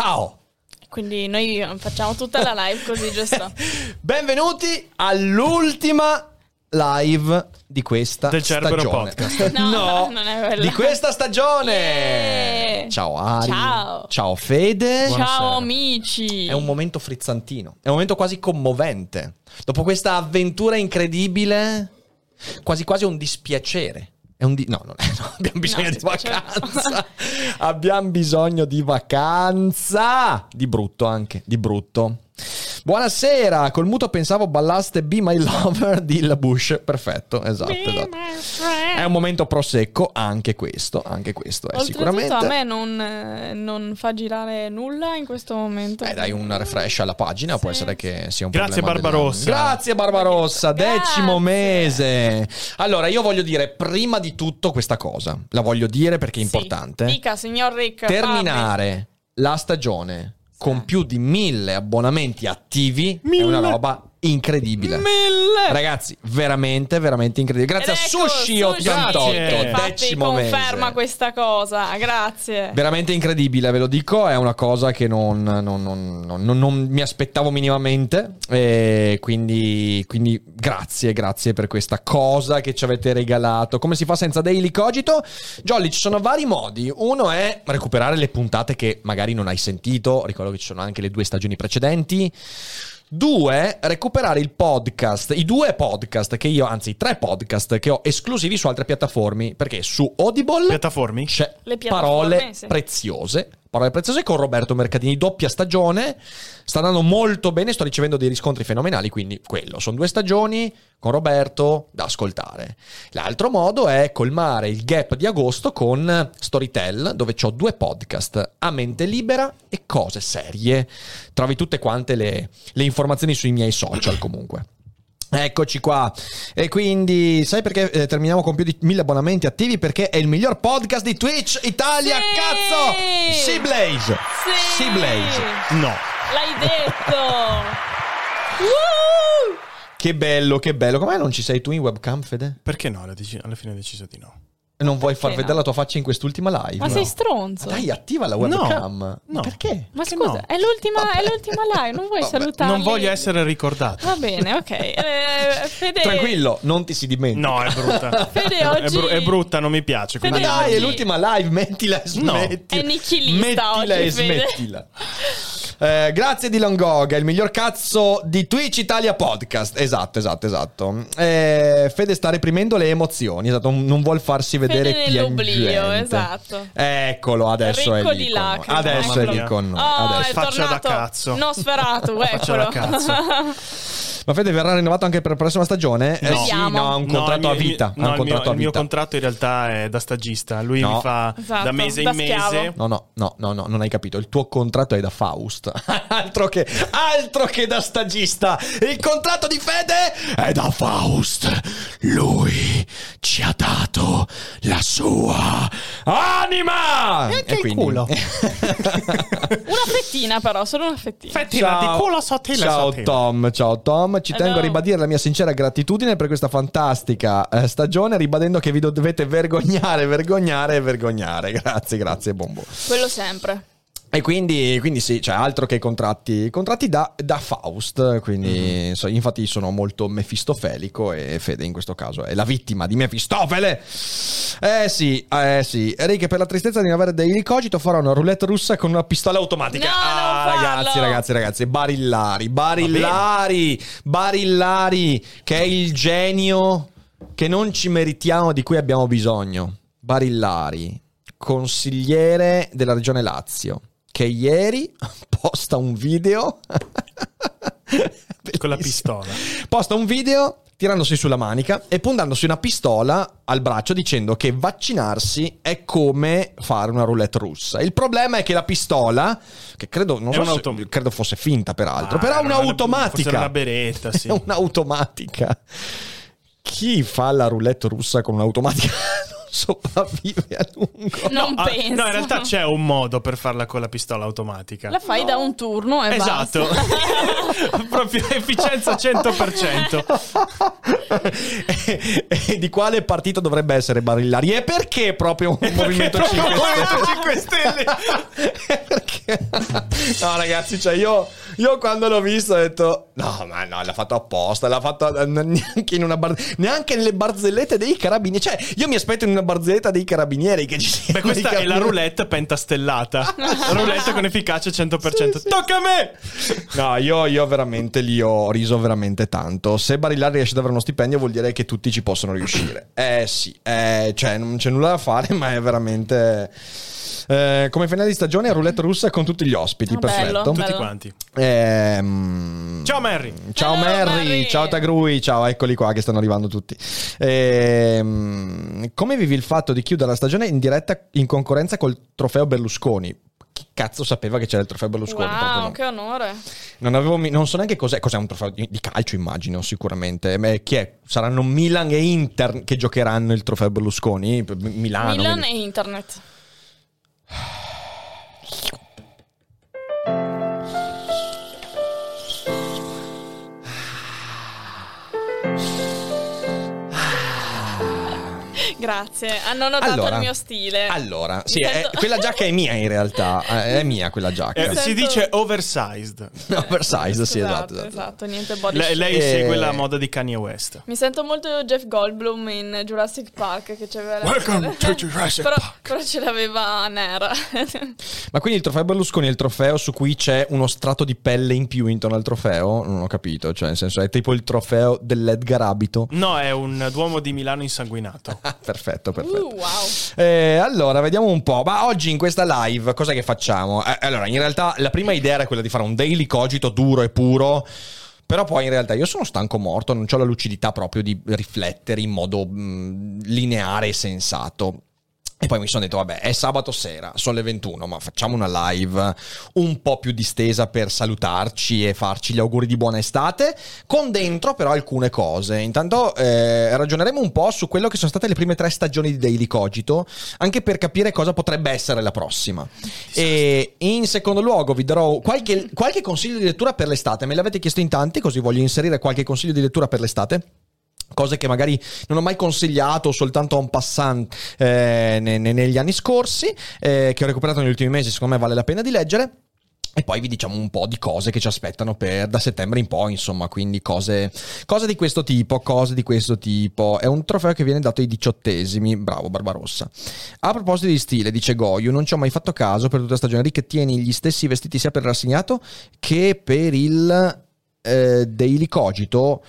Ciao! Quindi noi facciamo tutta la live così, giusto? Benvenuti all'ultima live di questa Del Cerbero stagione. Podcast. No, non è quella. Di questa stagione. Yeah. Ciao Ari. Ciao. Ciao Fede. Ciao Buonasera. amici. È un momento frizzantino, è un momento quasi commovente. Dopo questa avventura incredibile, quasi quasi un dispiacere. È un di- no, non è, no, abbiamo bisogno No, di dispiace. vacanza. abbiamo bisogno di vacanza. Di brutto anche, di brutto. Buonasera, col muto pensavo ballaste Be My Lover di La Bush. Perfetto, esatto, Be esatto. Friend. È un momento prosecco, anche questo, anche questo è Oltretutto sicuramente. a me non, eh, non fa girare nulla in questo momento. Eh, dai un refresh alla pagina, può Sì. essere che sia un Grazie, problema della- Barbarossa. Grazie Barbarossa, Grazie. decimo mese. Allora, io voglio dire prima di tutto questa cosa, la voglio dire perché è Sì. importante. Dica, signor Rick. Terminare la stagione con più di mille abbonamenti attivi è Mille. una roba incredibile. Mille. Ragazzi, veramente, veramente incredibile. Grazie a ecco, Sushi 88, Grazie. Infatti decimo conferma mese. questa cosa. Grazie. Veramente incredibile, ve lo dico, è una cosa che non, non- non- non- non- non mi aspettavo minimamente. E quindi, quindi grazie, grazie per questa cosa che ci avete regalato. Come si fa senza Daily Cogito? Jolly, ci sono vari modi. Uno è recuperare le puntate che magari non hai sentito. Ricordo che ci sono anche le due stagioni precedenti. Due, recuperare il podcast, i due podcast che io, anzi tre podcast che ho esclusivi su altre piattaforme, perché su Audible Piattaformi? c'è Le piattaforme, parole sì. preziose. Parole preziose con Roberto Mercatini, doppia stagione. Sta andando molto bene, sto ricevendo dei riscontri fenomenali. Quindi, quello. Sono due stagioni con Roberto da ascoltare. L'altro modo è colmare il gap di agosto con Storytel, dove ho due podcast a mente libera e cose serie. Trovi tutte quante le, le informazioni sui miei social, comunque. Eccoci qua. E quindi, sai perché eh, terminiamo con più di mille abbonamenti attivi? Perché è il miglior podcast di Twitch Italia, Sì! cazzo! Sea Blaze! Sì. Sea Blaze! No. L'hai detto. Woo! Che bello, che bello. Come non ci sei tu in webcam, Fede? Perché no? Alla fine ho deciso di no. Non vuoi far Perché vedere no? la tua faccia in quest'ultima live? Ma No. sei stronzo. Ma Dai, attiva la webcam. No, Ma no. Perché? Ma Perché scusa, no? è, l'ultima, è l'ultima live, non vuoi Vabbè. salutarli? Non voglio essere ricordato. Va bene, ok. Eh, Fede... Tranquillo, non ti si dimentica. No, è brutta. Fede, È, oggi- bru- è brutta, non mi piace. Fede, Ma quindi- dai, è oggi- l'ultima live, mettila e No. smettila. È nichilista Mettila oggi, e Fede. smettila. Eh, grazie Dylan Gog, è il miglior cazzo di Twitch Italia Podcast. Esatto, esatto, esatto. Eh, Fede sta reprimendo le emozioni, esatto, non vuol farsi vedere Fede nell'oblio, esatto. Eccolo, adesso Ricco è lì. Adesso è lì con noi. Oh, adesso. è Faccia da tornato cazzo. Nosferatu, Faccia da eccolo. cazzo. Ma Fede verrà rinnovato anche per la prossima stagione? Eh No. sì, Vediamo. no, ha un No, contratto il a mio- vita. no, un il, contratto mio, a il mio vita. contratto in realtà è da stagista. Lui No. mi fa Esatto, da mese da in schiavo. mese. No, no, no, no, no, non hai capito. Il tuo contratto è da Faust. altro, che, altro che da stagista. Il contratto di Fede è da Faust. Lui ci ha dato la sua anima. E che culo. Una fettina però, solo una fettina. Fettina di culo sotto la ciao sottina. Tom, ciao Tom. Ci Hello. tengo a ribadire la mia sincera gratitudine per questa fantastica eh, stagione, ribadendo che vi dovete vergognare, vergognare e vergognare. Grazie, grazie, Bombo. Quello sempre. E quindi, quindi sì, cioè altro che contratti, contratti da, da Faust, quindi so- infatti sono molto mefistofelico e Fede in questo caso è la vittima di Mefistofele. Eh sì, eh sì. Enrique, per la tristezza di non avere dei cogito farò una roulette russa con una pistola automatica. No, ah, ragazzi, ragazzi, ragazzi, Barillari, Barillari, Barillari, che è il genio che non ci meritiamo, di cui abbiamo bisogno. Barillari, consigliere della regione Lazio, che ieri posta un video Con la pistola. Posta un video tirandosi sulla manica e puntandosi una pistola al braccio dicendo che vaccinarsi è come fare una roulette russa. Il problema è che la pistola, che credo, non so se- un'autom- credo fosse finta peraltro, Ah, però è una- un'automatica. era una beretta, sì. È un'automatica. Chi fa la roulette russa con un'automatica sopravvive a lungo. Non Ah, penso. no, in realtà c'è un modo per farla con la pistola automatica. La fai da un turno e Esatto, basta. proprio efficienza 100%. e, e di quale partito dovrebbe essere Barillari? E perché proprio un Movimento proprio 5 un Stelle? Movimento 5 Stelle. perché no, ragazzi, cioè io, io, quando l'ho visto ho detto: No, ma no, l'ha fatto apposta. L'ha fatto neanche, in una bar- neanche nelle barzellette dei carabinieri. Cioè, io mi aspetto in una barzelletta dei carabinieri che ci sia. Beh, questa è la roulette pentastellata. roulette con efficacia 100%. Sì, sì. Tocca a me! No, io, io, veramente lì ho riso veramente tanto. Se Barillard riesce ad avere uno stipendio, vuol dire che tutti ci possono riuscire. Eh sì, eh, cioè, non c'è nulla da fare, ma è veramente. Eh, come finale di stagione roulette russa con tutti gli ospiti, oh, perfetto. Bello, tutti bello. quanti. Ehm... Ciao Mary. Ciao Hello, Mary. Mary. ciao Tagrui, ciao, eccoli qua che stanno arrivando tutti. Ehm... Come vivi il fatto di chiudere la stagione in diretta in concorrenza col trofeo Berlusconi? Chi cazzo sapeva che c'era il trofeo Berlusconi? Wow, no. che onore. Non, avevo, non so neanche cos'è, cos'è un trofeo di, di calcio, immagino, sicuramente. Ma chi è? Saranno Milan e Inter che giocheranno il trofeo Berlusconi? Milano. Milan quindi- e internet. はあ。Grazie, hanno notato Allora, il mio stile. Allora, sì, Mi è- sento- quella giacca è mia in realtà. eh, È mia quella giacca. Eh, Mi si sento- dice oversized. Oversize, sì, Scusate, esatto. esatto. esatto, niente body Lei, shaming. lei Eh, segue la moda di Kanye West. Mi sento molto Jeff Goldblum in Jurassic Park che c'aveva Welcome to Jurassic però, Park. però ce l'aveva nera. Ma quindi il trofeo Berlusconi è il trofeo su cui c'è uno strato di pelle in più intorno al trofeo? Non ho capito, cioè nel senso è tipo il trofeo dell'Edgar Abito. No, è un Duomo di Milano insanguinato. Perfetto, perfetto. Uh, wow. Eh, allora, vediamo un po'. Ma oggi in questa live cos'è che facciamo? Eh, allora, in realtà la prima idea era quella di fare un daily cogito duro e puro. Però poi in realtà io sono stanco morto, non ho la lucidità proprio di riflettere in modo mh, lineare e sensato. E poi mi sono detto, vabbè, è sabato sera, sono le 21, ma facciamo una live un po' più distesa per salutarci e farci gli auguri di buona estate, con dentro però alcune cose. Intanto eh, ragioneremo un po' su quello che sono state le prime tre stagioni di Daily Cogito, anche per capire cosa potrebbe essere la prossima. E in secondo luogo vi darò qualche, qualche consiglio di lettura per l'estate, me l'avete chiesto in tanti, così voglio inserire qualche consiglio di lettura per l'estate cose che magari non ho mai consigliato soltanto a un passant eh, ne- ne- negli anni scorsi, eh, che ho recuperato negli ultimi mesi, secondo me vale la pena di leggere. E poi vi diciamo un po' di cose che ci aspettano per, da settembre in poi, insomma, quindi cose, cose di questo tipo, cose di questo tipo. È un trofeo che viene dato ai diciottesimi, bravo Barbarossa. A proposito di stile, dice Goyu, non ci ho mai fatto caso per tutta la stagione che tieni gli stessi vestiti sia per il rassegnato che per il eh, Daily Cogito.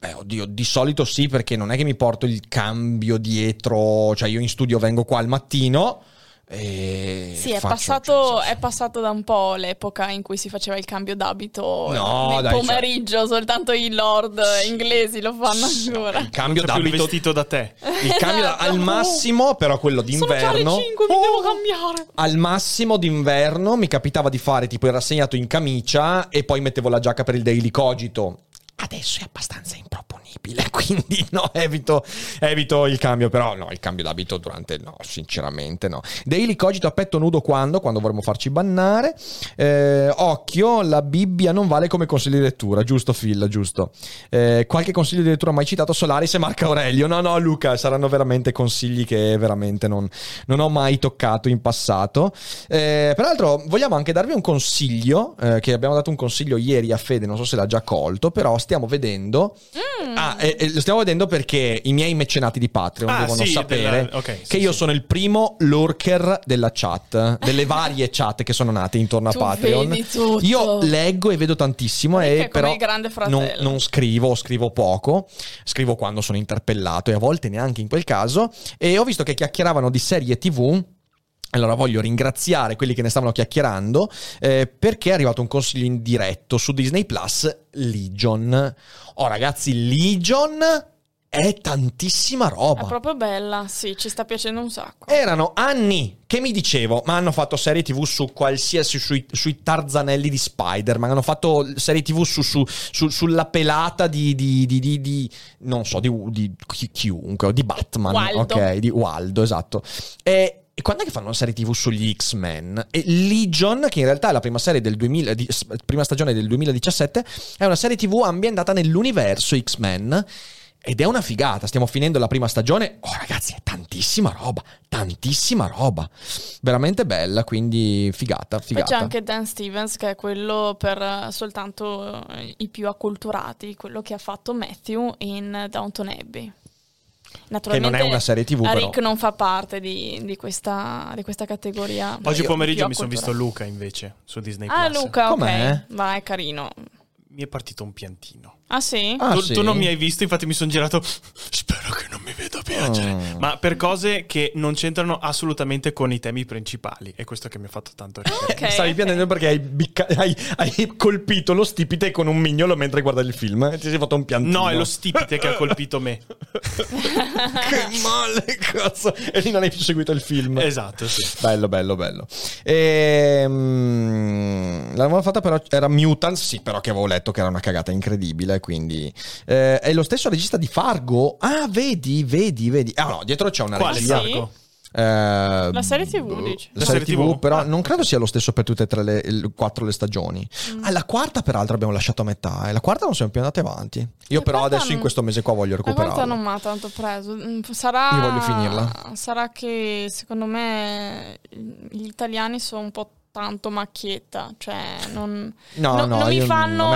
Beh, oddio, di solito sì, perché non è che mi porto il cambio dietro, cioè io in studio vengo qua al mattino e Sì, è faccio- passato, cioè, è passato da un po' l'epoca in cui si faceva il cambio d'abito No, nel dai, cioè- pomeriggio, soltanto i lord inglesi lo fanno ancora. il cambio C'è più il d'abito vestito da te. il cambio Esatto. al massimo, però quello Sono già le d'inverno. 5, mi Oh! devo cambiare. Al massimo d'inverno mi capitava di fare tipo il rassegnato in camicia e poi mettevo la giacca per il daily cogito. Adesso è abbastanza improponibile, quindi no, evito, evito il cambio, però no, il cambio d'abito durante, no, sinceramente no. Daily cogito a petto nudo quando? Quando vorremmo farci bannare. Eh, occhio, la Bibbia non vale come consiglio di lettura, giusto Phil, giusto. Eh, qualche consiglio di lettura mai citato, Solaris e Marco Aurelio. No, no Luca, saranno veramente consigli che veramente non, non ho mai toccato in passato. Eh, peraltro vogliamo anche darvi un consiglio, eh, che abbiamo dato un consiglio ieri a Fede, non so se l'ha già colto, però stiamo vedendo... Ah, eh, eh, lo stiamo vedendo perché i miei mecenati di Patreon Ah, devono sì, sapere della- ok, che sì, io sì. sono il primo lurker della chat, delle varie chat che sono nate intorno a Tu Patreon. vedi tutto. Io leggo e vedo tantissimo Perché e però il grande non, non scrivo, scrivo poco, scrivo quando sono interpellato e a volte neanche in quel caso e ho visto che chiacchieravano di serie TV allora voglio ringraziare quelli che ne stavano chiacchierando eh, perché è arrivato un consiglio in diretto su Disney Plus Legion. Oh ragazzi, Legion è tantissima roba. È proprio bella, sì, ci sta piacendo un sacco. Erano anni che mi dicevo, ma hanno fatto serie tv su qualsiasi, sui, sui tarzanelli di Spider-Man, hanno fatto serie tv su, su- su- sulla pelata di, di- di- di- di- non so, di, di chi- chiunque, di Batman, Waldo. ok, di Waldo, esatto. E, e quando è che fanno una serie tv sugli X-Men? E Legion, che in realtà è la prima serie del 2000, di- prima stagione del 2017, è una serie tv ambientata nell'universo X-Men. Ed è una figata, stiamo finendo la prima stagione. Oh ragazzi, è tantissima roba, tantissima roba. Veramente bella, quindi figata, Poi figata. c'è anche Dan Stevens che è quello per eh, soltanto eh, i più acculturati, quello che ha fatto Matthew in Downton Abbey. Naturalmente è una serie TV, però. Rick non fa parte di, di questa, di questa categoria. Oggi pomeriggio mi sono visto. Luca invece su Disney Ah, Plus. Luca, Com'è? ok. Vai, è carino. Mi è partito un piantino. Ah, sì? Ah, tu, sì? tu non mi hai visto, infatti mi sono girato. Spero che non mi veda piangere. Mm. Ma per cose che non c'entrano assolutamente con i temi principali. È questo che mi ha fatto tanto ridere. Ok, Stavi ok. piangendo perché hai, bicca- hai- hai colpito lo stipite con un mignolo mentre guardavi il film. eh? Ti sei fatto un piantino. No, è lo stipite che ha colpito me. che male, cazzo. E lì non hai più seguito il film. Esatto, sì. Bello, bello, bello. Ehm, l'avevamo fatta però era Mutants, sì, però che avevo letto che era una cagata incredibile, quindi eh, è lo stesso regista di Fargo. Ah, vedi, vedi, vedi. Ah no, dietro c'è una Quale regia. Sì. Eh, La serie TV, dici? La serie TV, però Ah. non credo sia lo stesso per tutte e tre le il- quattro le stagioni. Mm. Ah, la quarta, peraltro, abbiamo lasciato a metà. E la quarta non siamo più andati avanti. Io, La però, adesso in non- questo mese qua voglio La quarta non mi ha tanto preso. Mm, Sarà. Io voglio finirla. Sarà che secondo me gli italiani sono un po' tanto macchietta. Cioè, non, No, no- no, non, mi la,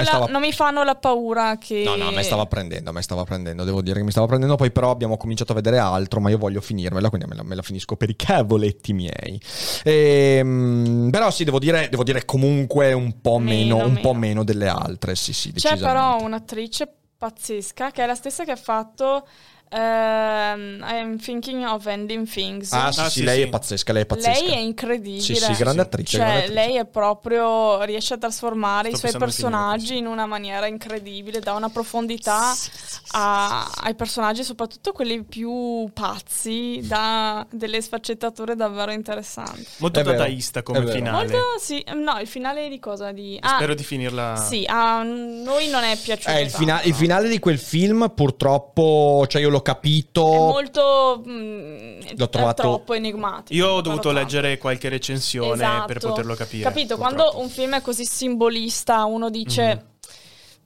stava- non mi fanno la paura che. No, no, a me stava prendendo, a me stava prendendo, devo dire che mi stava prendendo, poi però abbiamo cominciato a vedere altro, ma io voglio finirmela, quindi me la, me la finisco per i cavoletti miei. Ehm, però sì, devo dire, devo dire comunque un po' meno, Meno, un po' meno. meno delle altre, sì, sì, C'è però un'attrice pazzesca che è la stessa che ha fatto ehm, I'm Thinking of Ending Things. Ah, sì, Ah, sì, sì, lei sì. è pazzesca, lei è pazzesca. Lei è incredibile. Sì, sì, grande attrice, Cioè, grande attrice. lei è proprio riesce a trasformare Sto i suoi personaggi in una maniera incredibile, dà una profondità a- ai personaggi, soprattutto quelli più pazzi, dà delle sfaccettature davvero interessanti. Molto È vero, dadaista come è vero. finale. Molto sì, no, il finale di cosa? Di ah, Spero di finirla. Sì, a noi non è piaciuto. Eh, il, fina- il finale di quel film, purtroppo, cioè io l'ho capito. è molto mm, L'ho è trovato- troppo enigmatico. Io ho dovuto trovato. leggere qualche recensione Esatto. per poterlo capire. Capito? purtroppo. Quando un film è così simbolista, uno dice. Mhm.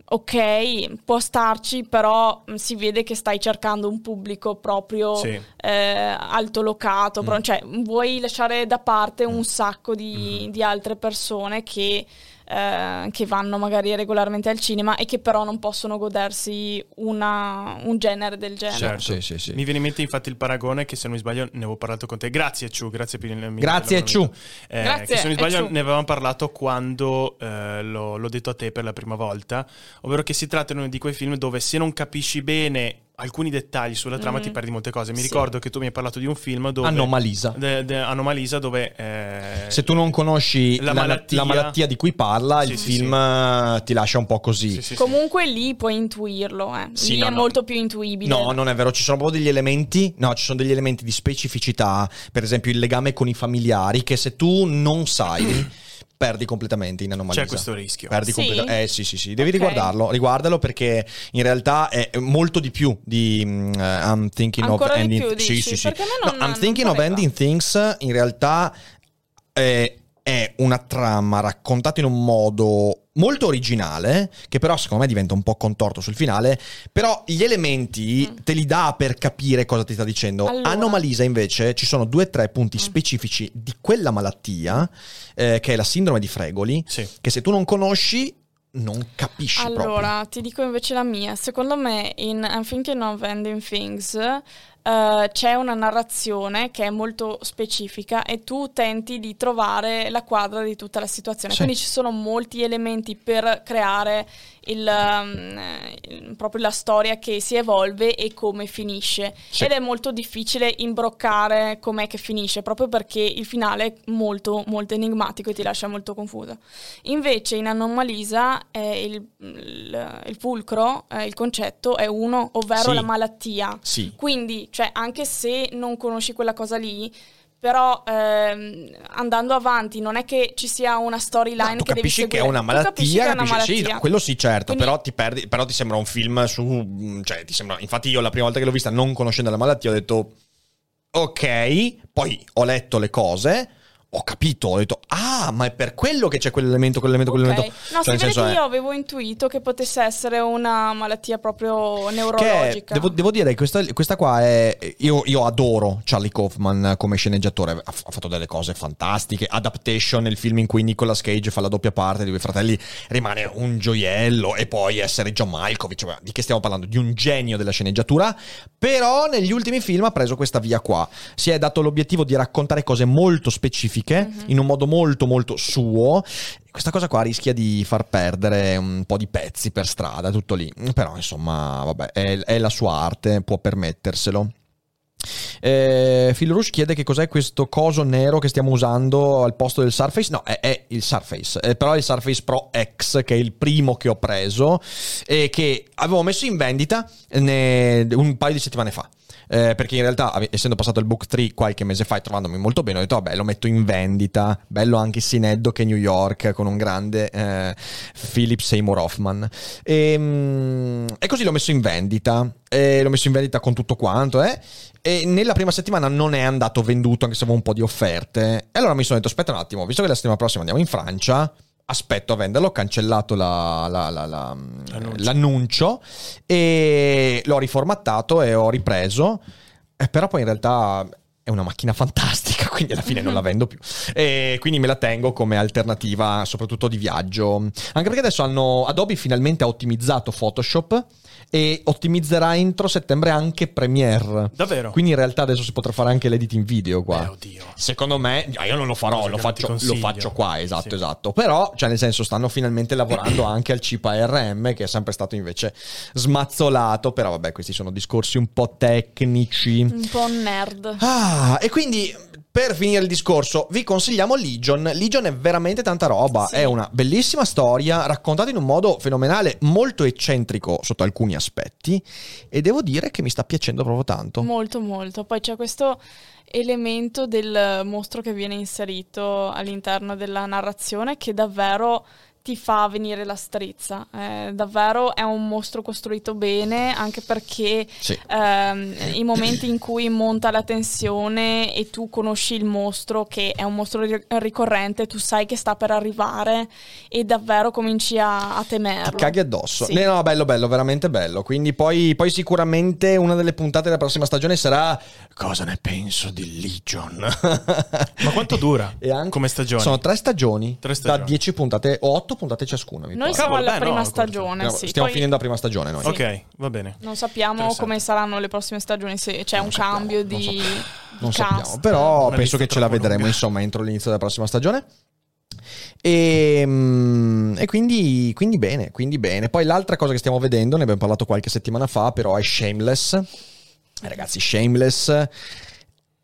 Ok, può starci, però mh, si vede che stai cercando un pubblico proprio Sì. eh, altolocato, però- Mm. cioè vuoi lasciare da parte un sacco Mhm. di, di altre persone che, eh, che vanno magari regolarmente al cinema e che però non possono godersi una- un genere del genere. Certo. Sì, sì, sì. Mi viene in mente infatti il paragone che se non mi sbaglio ne avevo parlato con te. Grazie Ciu, grazie per il mille Grazie, l'abbonamento. Eh, Grazie, che se non mi sbaglio Ciu. ne avevamo parlato quando eh, l'ho, l'ho detto a te per la prima volta, ovvero che si tratta di uno di quei film dove se non capisci bene alcuni dettagli sulla trama Mhm. ti perdi molte cose. Mi Sì. ricordo che tu mi hai parlato di un film dove... Anomalisa. de- de- Anomalisa dove... eh, Se tu non conosci La la, malattia- la malattia di cui parla, Sì, il sì, film eh, ti lascia un po' così. sì, sì, sì. Comunque lì puoi intuirlo, eh. Sì, lì no, è no. molto più intuibile. No, non è vero, ci sono proprio degli elementi, no, ci sono degli elementi di specificità, per esempio il legame con i familiari, che se tu non sai, perdi completamente in anomalia. C'è questo rischio. Perdi Sì? completamente. Eh sì, sì, sì, devi Ok. riguardarlo, riguardalo perché in realtà è molto di più di eh, I'm thinking Ancora of di ending più, Sì, sì, sì. No, non- I'm thinking of ending things in realtà è, è una trama raccontata in un modo molto originale, che però secondo me diventa un po' contorto sul finale, però gli elementi Mm. te li dà per capire cosa ti sta dicendo. Allora. Anomalisa invece ci sono due o tre punti Mm. specifici di quella malattia, eh, che è la sindrome di Fregoli, Sì. che se tu non conosci non capisci proprio. Allora, ti dico invece la mia. Secondo me in I'm Thinking of Ending Things eh, c'è una narrazione che è molto specifica e tu tenti di trovare la quadra di tutta la situazione. Sì. Quindi ci sono molti elementi per creare il, um, il- proprio la storia che si evolve e come finisce. Sì. Ed è molto difficile imbroccare com'è che finisce, proprio perché il finale è molto, molto enigmatico e ti lascia molto confusa. Invece in Anomalisa eh, il, il- il fulcro, eh, il concetto è uno, ovvero Sì. la malattia. Sì. Quindi, cioè, anche se non conosci quella cosa lì, però ehm, andando avanti non è che ci sia una storyline No, tu che devi capisci che è una malattia, capisci una capisci- sì, malattia. no, quello sì, certo, Quindi- però ti perdi, però ti sembra un film su, cioè ti sembra, infatti io la prima volta che l'ho vista non conoscendo la malattia ho detto ok, poi ho letto le cose, ho capito, ho detto, ah, ma è per quello che c'è quell'elemento, quell'elemento, Ok. quell'elemento. No, Cioè, si vede che è- io avevo intuito che potesse essere una malattia proprio neurologica. devo, devo dire che questa, questa qua è. Io, io adoro Charlie Kaufman come sceneggiatore. Ha, ha fatto delle cose fantastiche. Adaptation, il film in cui Nicolas Cage fa la doppia parte di due fratelli, rimane un gioiello. E poi essere John Malkovich. cioè, di che stiamo parlando? Di un genio della sceneggiatura. Però negli ultimi film ha preso questa via qua. Si è dato l'obiettivo di raccontare cose molto specifiche, in un modo molto, molto suo. Questa cosa qua rischia di far perdere un po' di pezzi per strada, tutto lì. Però, insomma, vabbè, è, è la sua arte, può permetterselo. Eh, Phil Rush chiede che cos'è questo coso nero che stiamo usando al posto del Surface. No, è, è il Surface, eh, però è il Surface Pro X, che è il primo che ho preso e che avevo messo in vendita ne- un paio di settimane fa. Eh, perché in realtà, essendo passato il Book 3 qualche mese fa e trovandomi molto bene, ho detto, vabbè, lo metto in vendita. Bello anche Sineddo che New York, con un grande eh, Philip Seymour Hoffman. E, mm, e così l'ho messo in vendita. E l'ho messo in vendita con tutto quanto, eh. E nella prima settimana non è andato venduto, anche se avevo un po' di offerte. E allora mi sono detto: aspetta un attimo, visto che la settimana prossima andiamo in Francia. Aspetto a venderlo, ho cancellato la- la- la- la- L'annuncio. l'annuncio e l'ho riformattato e ho ripreso. Eh, però poi in realtà è una macchina fantastica, quindi alla fine non la vendo più. E quindi me la tengo come alternativa, soprattutto di viaggio. Anche perché adesso hanno Adobe finalmente ha ottimizzato Photoshop e ottimizzerà entro settembre anche Premiere. Davvero? Quindi in realtà adesso si potrà fare anche l'editing video qua. Eh, oddio. Secondo me, no, io non lo farò, lo faccio, lo faccio qua, esatto, Sì. esatto. Però, cioè nel senso, stanno finalmente lavorando anche al chip ARM, che è sempre stato invece smazzolato, però vabbè, questi sono discorsi un po' tecnici. Un po' nerd. Ah, e quindi per finire il discorso, vi consigliamo Legion. Legion è veramente tanta roba. Sì. È una bellissima storia raccontata in un modo fenomenale, molto eccentrico sotto alcuni aspetti. E devo dire che mi sta piacendo proprio tanto. Molto, molto. Poi c'è questo elemento del mostro che viene inserito all'interno della narrazione che davvero ti fa venire la strizza. Eh, davvero è un mostro costruito bene, anche perché Sì. ehm, i momenti in cui monta la tensione e tu conosci il mostro, che è un mostro ri- ricorrente, tu sai che sta per arrivare e davvero cominci a, a temerlo. Ti caghi addosso. Sì. No, no, bello, bello, veramente bello. Quindi poi, poi sicuramente una delle puntate della prossima stagione sarà Cosa ne penso di Legion? Ma quanto dura E anche- come stagione? Sono tre stagioni, Tre stagioni. da 10 puntate o 8 puntate ciascuna. Mi Noi pare. siamo alla beh, prima no, stagione, Stiamo- sì. Stiamo Poi finendo la prima stagione noi. Ok, va bene. Non sappiamo come saranno le prossime stagioni, se c'è un sappiamo, cambio non di, Non cast. sappiamo, però Una penso che ce la vedremo lunga. insomma entro l'inizio della prossima stagione. E, mm, e quindi, quindi bene, quindi bene. Poi l'altra cosa che stiamo vedendo, ne abbiamo parlato qualche settimana fa, però è Shameless. Eh, Ragazzi, Shameless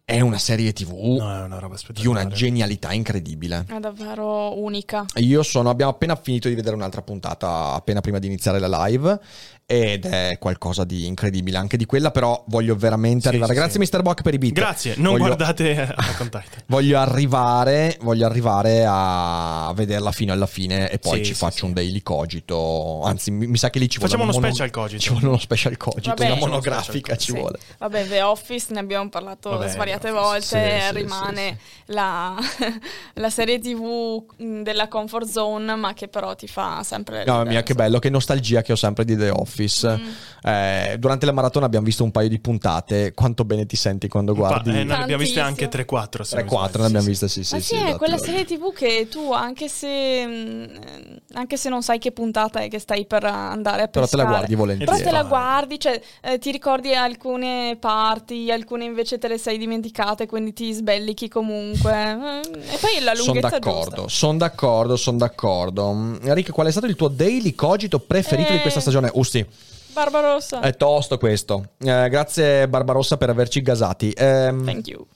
è una serie tv No, è una roba di una genialità incredibile. È davvero unica. Io sono, abbiamo appena finito di vedere un'altra puntata appena prima di iniziare la live ed è qualcosa di incredibile anche di quella, però voglio veramente Sì, arrivare. sì, Grazie sì. Mr. Bock per i beat. Grazie, non Voglio- guardate Attack on Titan. Voglio arrivare, voglio arrivare a vederla fino alla fine e poi Sì, ci sì, faccio sì. un daily cogito. Anzi, mi, mi sa che lì ci vuole Facciamo uno mono- special cogito. Ci vuole uno special cogito, Vabbè. una monografica special ci Sì. vuole. Vabbè, The Office ne abbiamo parlato Vabbè, svariate volte. Sì, sì, rimane La, la serie tv della comfort zone, ma che però ti fa sempre... No, mia, che bello, che nostalgia che ho sempre di The Office. Mm. Eh, durante la maratona abbiamo visto un paio di puntate. Quanto bene ti senti quando guardi? eh, ne abbiamo viste anche 3-4. se non mi 3-4 sbaglio. ne abbiamo Sì, viste, sì, sì. Ma sì, sì, è esatto. quella serie tv che tu, anche se, mm, anche se non sai che puntata è che stai per andare a Però te la pescare, guardi volentieri. Però te la Fine. guardi, cioè eh, ti ricordi alcune parti, alcune invece te le sei dimenticate, quindi ti sbellichi comunque. Eh, E poi la Sono lunghezza d'accordo, giusta. sono d'accordo, sono d'accordo. Enrico, qual è stato il tuo daily cogito preferito di Eh. questa stagione? Usti, Barbarossa. è tosto questo. Eh, grazie Barbarossa per averci gasati. Ehm, Thank you.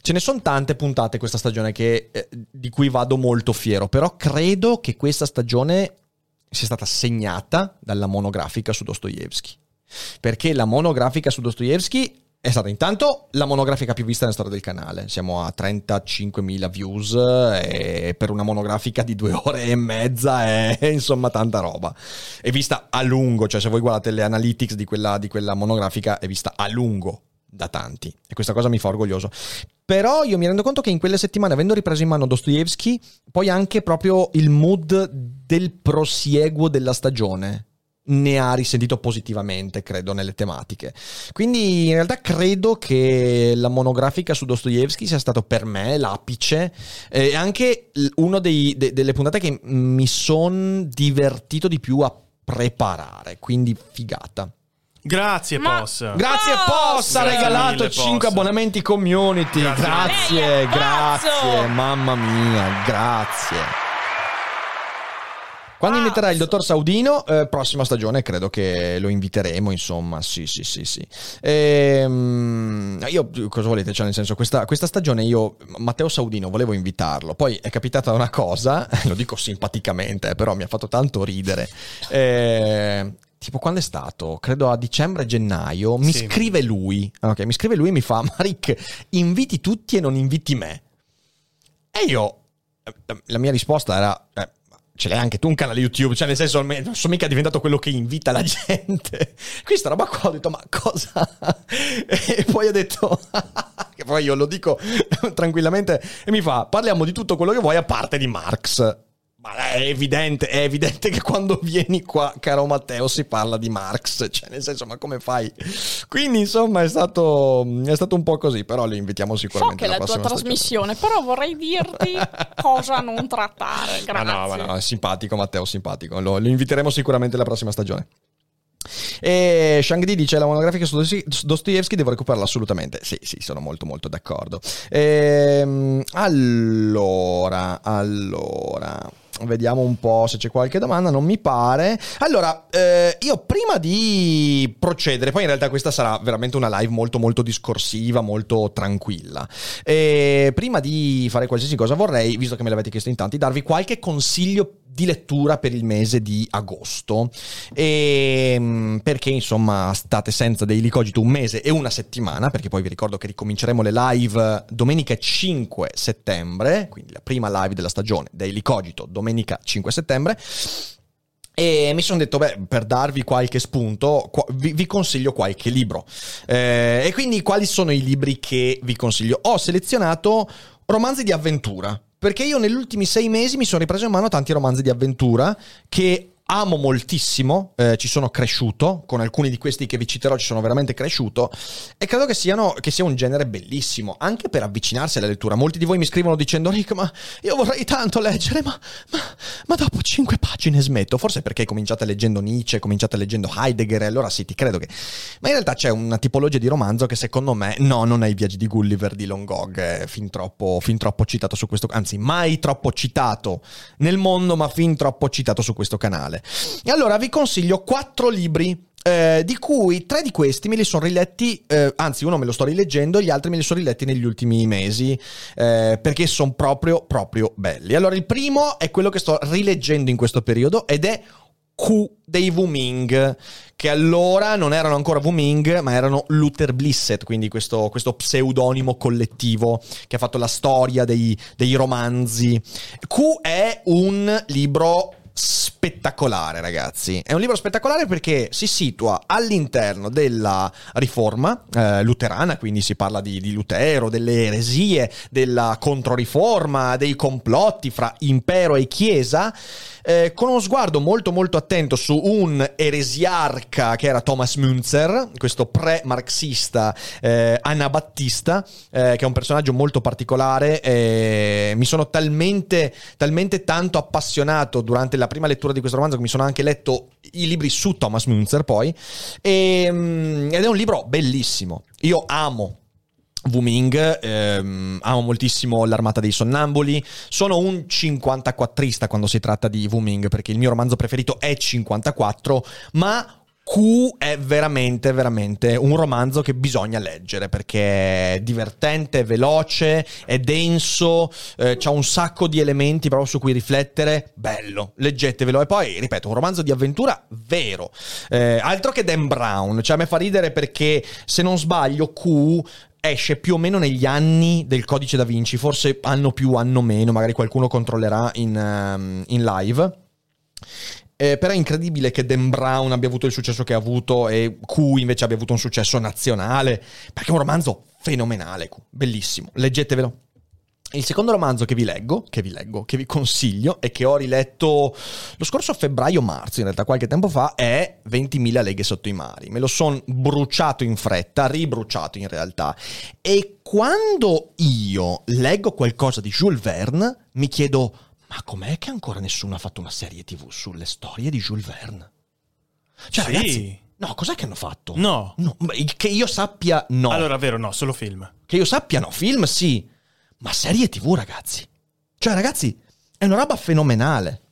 Ce ne sono tante puntate questa stagione che- eh, di cui vado molto fiero, però credo che questa stagione sia stata segnata dalla monografica su Dostoevsky. Perché la monografica su Dostoevsky è stata intanto la monografica più vista nella storia del canale. Siamo a 35.000 views e per una monografica di due ore e mezza è insomma tanta roba. È vista a lungo, cioè se voi guardate le analytics di quella, di quella monografica è vista a lungo da tanti e questa cosa mi fa orgoglioso. Però io mi rendo conto che in quelle settimane, avendo ripreso in mano Dostoevsky, poi anche proprio il mood del prosieguo della stagione ne ha risentito positivamente, credo, nelle tematiche. Quindi in realtà credo che la monografica su Dostoevsky sia stato per me l'apice e eh, anche una delle puntate che mi sono divertito di più a preparare, quindi figata. Grazie Ma... POS. Grazie POS, ha regalato 5 abbonamenti community. Grazie, grazie, grazie, mamma mia, grazie. Quando ah, inviterà il dottor Saudino, eh, prossima stagione credo che lo inviteremo, insomma, sì, sì, sì, sì. Ehm, io, cosa volete? Cioè, nel senso, questa, questa, stagione io, Matteo Saudino, volevo invitarlo, poi è capitata una cosa, lo dico simpaticamente, eh, però mi ha fatto tanto ridere. Eh, tipo quando è stato? Credo a dicembre-gennaio, mi sì. scrive lui, ok, mi scrive lui e mi fa, Maric, inviti tutti e non inviti me. E io, eh, la mia risposta era, eh, ce l'hai anche tu un canale YouTube, cioè nel senso non sono mica diventato quello che invita la gente. Questa roba qua ho detto ma cosa? E poi ho detto, che poi io lo dico tranquillamente e mi fa parliamo di tutto quello che vuoi a parte di Marx. Ma è evidente, è evidente che quando vieni qua, caro Matteo, si parla di Marx, cioè nel senso, ma come fai? Quindi insomma è stato, è stato un po' così, però li invitiamo sicuramente. So che è la tua trasmissione, però vorrei dirti cosa non trattare, grazie. Ma no, ma no, è simpatico Matteo, simpatico, lo, lo inviteremo sicuramente la prossima stagione. E Shang-Di dice la monografica su Dostoevsky devo recuperarla assolutamente. Sì, sì, sono molto molto d'accordo. Ehm, allora, allora Vediamo un po' se c'è qualche domanda, non mi pare. Allora, eh, io prima di procedere, poi in realtà questa sarà veramente una live molto molto discorsiva, molto tranquilla. E prima di fare qualsiasi cosa vorrei, visto che me l'avete chiesto in tanti, darvi qualche consiglio di lettura per il mese di agosto. E, ehm, perché insomma state senza Daily Cogito un mese e una settimana, perché poi vi ricordo che ricominceremo le live domenica 5 settembre, quindi la prima live della stagione Daily Cogito domenica 5 settembre. E mi sono detto, beh, per darvi qualche spunto, vi, vi consiglio qualche libro. Eh, e quindi quali sono i libri che vi consiglio? Ho selezionato romanzi di avventura perché io negli ultimi sei mesi mi sono ripreso in mano tanti romanzi di avventura che amo moltissimo, eh, ci sono cresciuto, con alcuni di questi che vi citerò ci sono veramente cresciuto e credo che, siano, che sia un genere bellissimo, anche per avvicinarsi alla lettura. Molti di voi mi scrivono dicendo Rick, ma io vorrei tanto leggere, ma, ma, ma dopo cinque pagine smetto, forse perché cominciate leggendo Nietzsche, cominciate leggendo Heidegger e allora sì, ti credo che... Ma in realtà c'è una tipologia di romanzo che secondo me, no, non è i viaggi di Gulliver di Longog, è fin troppo, fin troppo citato su questo, anzi mai troppo citato nel mondo, ma fin troppo citato su questo canale. E allora vi consiglio quattro libri eh, di cui tre di questi me li sono riletti, eh, anzi uno me lo sto rileggendo, gli altri me li sono riletti negli ultimi mesi, eh, perché sono proprio, proprio belli. Allora il primo è quello che sto rileggendo in questo periodo ed è Q dei Wuming, che allora non erano ancora Wuming, ma erano Luther Blissett, quindi questo, questo pseudonimo collettivo che ha fatto la storia dei, dei romanzi. Q è un libro spettacolare, ragazzi. È un libro spettacolare perché si situa all'interno della riforma eh, luterana, quindi si parla di, di, Lutero, delle eresie, della controriforma, dei complotti fra impero e chiesa. Eh, con uno sguardo molto molto attento su un eresiarca che era Thomas Münzer, questo pre-marxista eh, anabattista, eh, che è un personaggio molto particolare. mi sono talmente, talmente tanto appassionato durante la prima lettura di questo romanzo che mi sono anche letto i libri su Thomas Münzer poi, e, ehm, ed è un libro bellissimo. Io amo Wuming, ehm, amo moltissimo l'Armata dei Sonnambuli, sono un 54ista quando si tratta di Wuming perché il mio romanzo preferito è 54, ma Q è veramente, veramente un romanzo che bisogna leggere perché è divertente, è veloce, è denso, eh, ha un sacco di elementi proprio su cui riflettere. Bello, leggetevelo. E poi, ripeto, un romanzo di avventura vero. Eh, altro che Dan Brown, cioè a me fa ridere perché se non sbaglio Q esce più o meno negli anni del codice da Vinci, forse anno più, anno meno, magari qualcuno controllerà in, um, in live. Eh, però è incredibile che Dan Brown abbia avuto il successo che ha avuto e Q invece abbia avuto un successo nazionale, perché è un romanzo fenomenale, Q, bellissimo, leggetevelo. Il secondo romanzo che vi leggo, che vi leggo, che vi consiglio e che ho riletto lo scorso febbraio-marzo, in realtà qualche tempo fa, è 20.000 leghe sotto i mari. Me lo sono bruciato in fretta, ribruciato in realtà. E quando io leggo qualcosa di Jules Verne, mi chiedo, ma com'è che ancora nessuno ha fatto una serie tv sulle storie di Jules Verne? Cioè, Sì. ragazzi, no, cos'è che hanno fatto? No. No, che io sappia, no. Allora, vero, no, solo film. Che io sappia, no, film sì, ma serie tv, ragazzi. Cioè, ragazzi, è una roba fenomenale.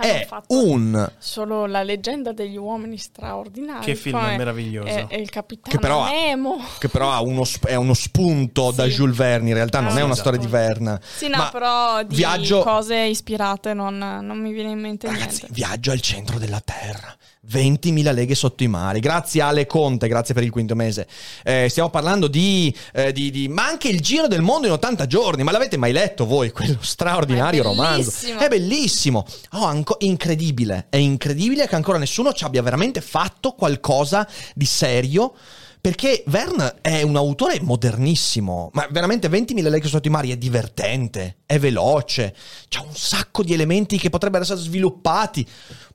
È fatto un... solo la leggenda degli uomini straordinari. Che film come meraviglioso. È, è il capitano Che però ha- Nemo. Che però ha uno, è uno spunto da Sì. Jules Verne, in realtà non Ah, è una esatto. storia di Verne. Sì, no, Ma però di viaggio... cose ispirate non, non mi viene in mente Ragazzi, niente. viaggio al centro della Terra. 20.000 leghe sotto i mari. Grazie Ale Conte, grazie per il quinto mese. Eh, stiamo parlando di, eh, di- di- Ma anche il giro del mondo in 80 giorni. Ma l'avete mai letto voi? Quello straordinario È romanzo. È bellissimo. Oh, anco- incredibile. È incredibile che ancora nessuno ci abbia veramente fatto qualcosa di serio. Perché Verne è un autore modernissimo, ma veramente 20.000 leghe sotto i mari è divertente, è veloce, c'ha un sacco di elementi che potrebbero essere sviluppati.